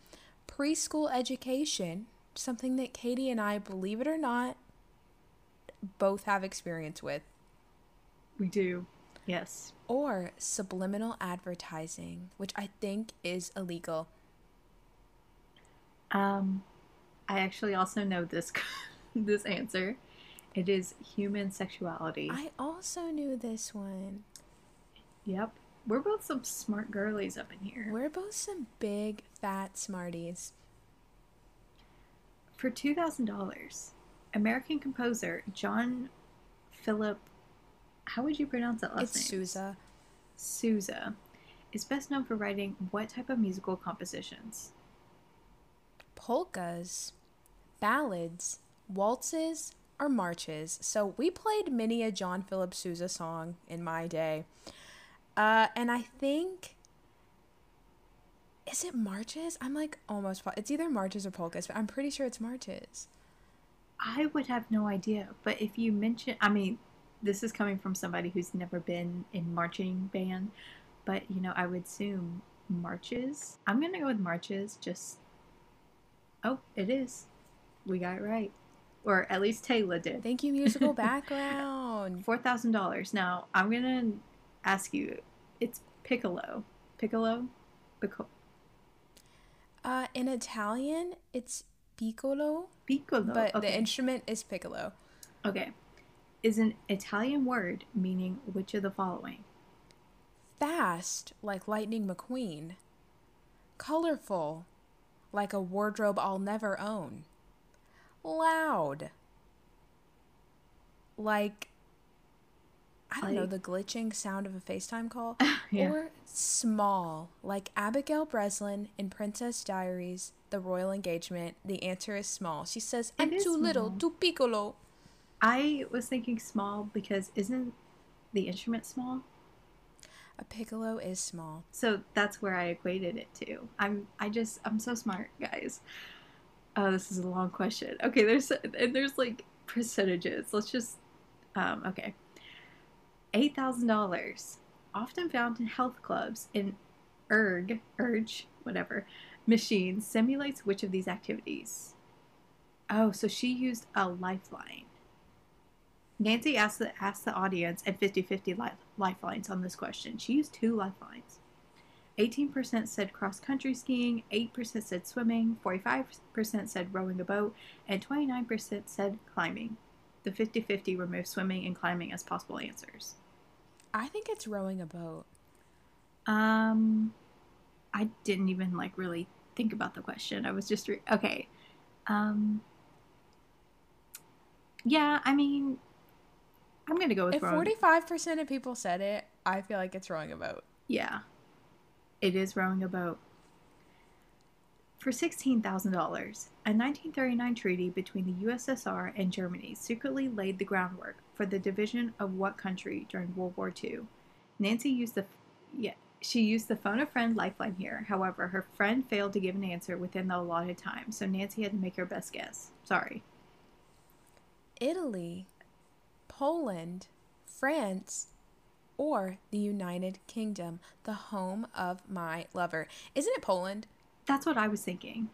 Preschool education. Something that Katie and I, believe it or not, both have experience with. We do. Yes. Or subliminal advertising, which I think is illegal. Um, I actually also know this this answer. It is human sexuality. I also knew this one. Yep. We're both some smart girlies up in here. We're both some big fat smarties. For two thousand dollars, American composer John Philip, how would you pronounce that last it's name? Sousa. Sousa is best known for writing what type of musical compositions? Polkas, ballads, waltzes, or marches. So we played many a John Philip Sousa song in my day. Uh, and I think is it marches? I'm like almost it's either marches or polkas, but I'm pretty sure it's marches. I would have no idea, but if you mention, I mean, this is coming from somebody who's never been in marching band, but you know, I would assume marches. I'm gonna go with marches. Just oh, it is. We got it right, or at least Taylor did. Thank you, musical background. Four thousand dollars. Now I'm gonna ask you. It's piccolo. Piccolo. Piccolo. Uh, in Italian, it's piccolo, Piccolo. but okay. the instrument is piccolo. okay. Is an Italian word meaning which of the following? Fast, like Lightning McQueen. Colorful, like a wardrobe I'll never own. Loud, like, I don't know, the glitching sound of a FaceTime call. Yeah. Or small, like Abigail Breslin in Princess Diaries, The Royal Engagement. The answer is small. She says, I'm too little, too piccolo. I was thinking small because isn't the instrument small? A piccolo is small. So that's where I equated it to. I'm I just I'm so smart, guys. Oh, this is a long question. Okay, there's and there's like percentages. Let's just um okay. Eight thousand dollars, often found in health clubs in erg urge whatever machine simulates which of these activities? Oh, so she used a lifeline. Nancy asked the, asked the audience at 50 50 li- lifelines on this question. She used two lifelines. 18% said cross country skiing, 8% said swimming, 45% said rowing a boat, and 29% said climbing. The 50 50 removed swimming and climbing as possible answers. I think it's rowing a boat. Um, I didn't even like really think about the question. I was just re- okay. Um, yeah, I mean, I'm gonna go with If rowing. 45% of people said it, I feel like it's rowing a boat. Yeah, it is rowing a boat. For $16,000, a 1939 treaty between the USSR and Germany secretly laid the groundwork for the division of what country during World War II? Nancy used the yeah, She used the phone a friend lifeline here. However, her friend failed to give an answer within the allotted time, so Nancy had to make her best guess. Sorry. Italy, Poland, France, or the United Kingdom, the home of my lover. Isn't it Poland? That's what I was thinking.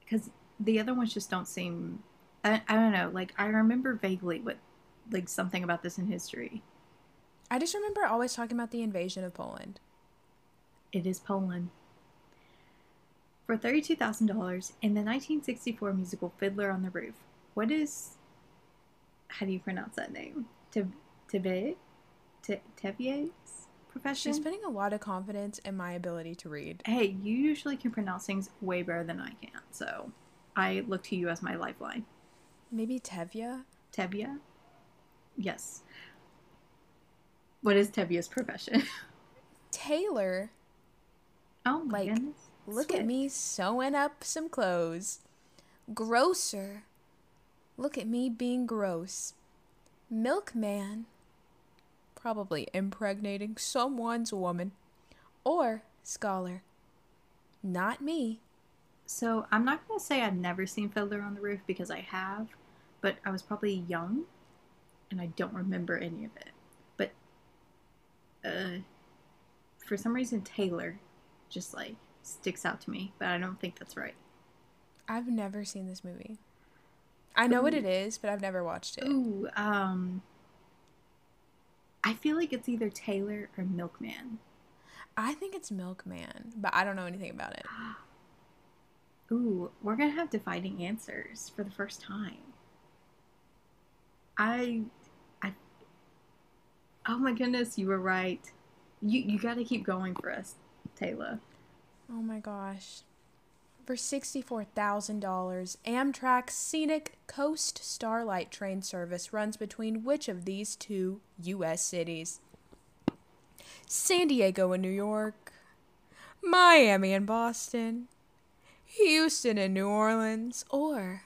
Because the other ones just don't seem. I, I don't know. Like, I remember vaguely what, like, something about this in history. I just remember always talking about the invasion of Poland. It is Poland. For $32,000 in the 1964 musical Fiddler on the Roof, what is. How do you pronounce that name? Teve? Tevye's profession? She's putting a lot of confidence in my ability to read. Hey, you usually can pronounce things way better than I can, so I look to you as my lifeline. Maybe Tevye? Tevye? Yes. What is Tevye's profession? Taylor. Oh my like, goodness. Look at me sewing up some clothes. Grocer. Look at me being gross. Milkman. Probably impregnating someone's woman. Or scholar. Not me. So I'm not going to say I've never seen Fiddler on the Roof because I have, but I was probably young and I don't remember any of it. But uh, for some reason, Taylor just like sticks out to me, but I don't think that's right. I've never seen this movie. I know what it is, but I've never watched it. Ooh, um, I feel like it's either Taylor or Milkman. I think it's Milkman, but I don't know anything about it. Ooh, we're gonna have dividing answers for the first time. I, I. Oh my goodness, you were right. You you got to keep going for us, Taylor. Oh my gosh. For $64,000, Amtrak's scenic Coast Starlight train service runs between which of these two U.S. cities? San Diego and New York, Miami and Boston, Houston and New Orleans, or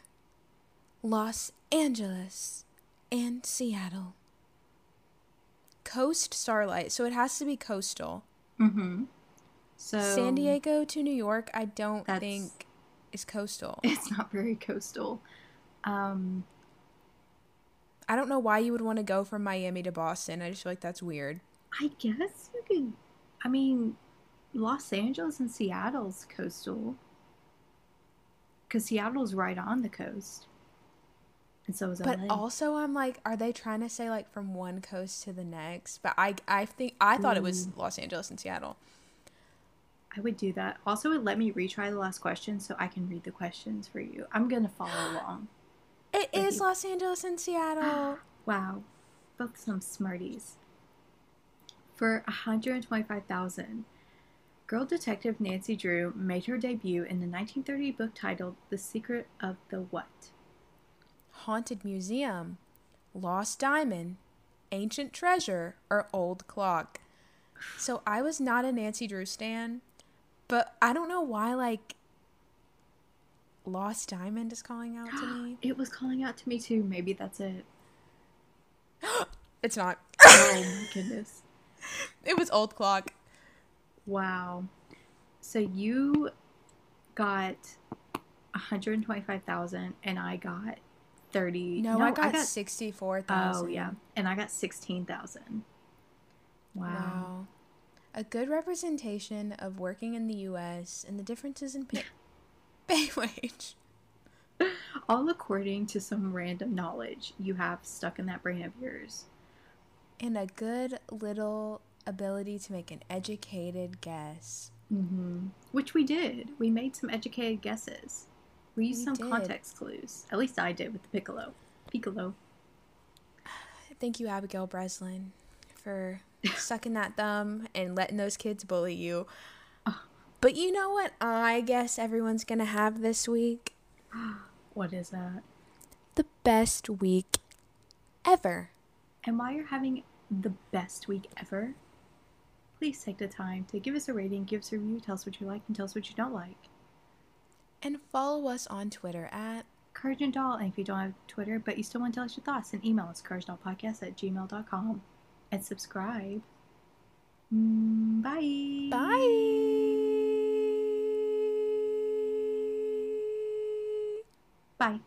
Los Angeles and Seattle? Coast Starlight, so it has to be coastal. Mm-hmm. So San Diego to New York, I don't think is coastal. It's not very coastal. Um, I don't know why you would want to go from Miami to Boston. I just feel like that's weird. I guess you could. I mean, Los Angeles and Seattle's coastal. Because Seattle's right on the coast. And so is But LA. also, I'm like, are they trying to say like from one coast to the next? But I, I think I thought it was Los Angeles and Seattle. I would do that. Also, it let me retry the last question so I can read the questions for you. I'm going to follow along. It is you. Los Angeles and Seattle. Wow. Both some smarties. For 125000 Girl detective Nancy Drew made her debut in the 1930 book titled The Secret of the What? Haunted museum, lost diamond, ancient treasure, or old clock. So I was not a Nancy Drew stan, but I don't know why like Lost Diamond is calling out to me. It was calling out to me too. Maybe that's it. It's not. Oh my goodness. It was old clock. Wow. So you got 125,000 and I got 30. No, I got, sixty-four thousand. Oh yeah. And I got 16,000. Wow. Wow. A good representation of working in the U.S. and the differences in pay, pay wage. All according to some random knowledge you have stuck in that brain of yours. And a good little ability to make an educated guess. Mm-hmm. Which we did. We made some educated guesses. We used We some did. context clues. At least I did with the piccolo. Piccolo. Thank you, Abigail Breslin, for sucking that thumb and letting those kids bully you. But you know what I guess everyone's going to have this week? What is that? The best week ever. And while you're having the best week ever, please take the time to give us a rating, give us a review, tell us what you like, and tell us what you don't like. And follow us on Twitter at Courage and Doll, and if you don't have Twitter but you still want to tell us your thoughts, then email us couragedollpodcast at gmail.com and subscribe. Bye. Bye. Bye.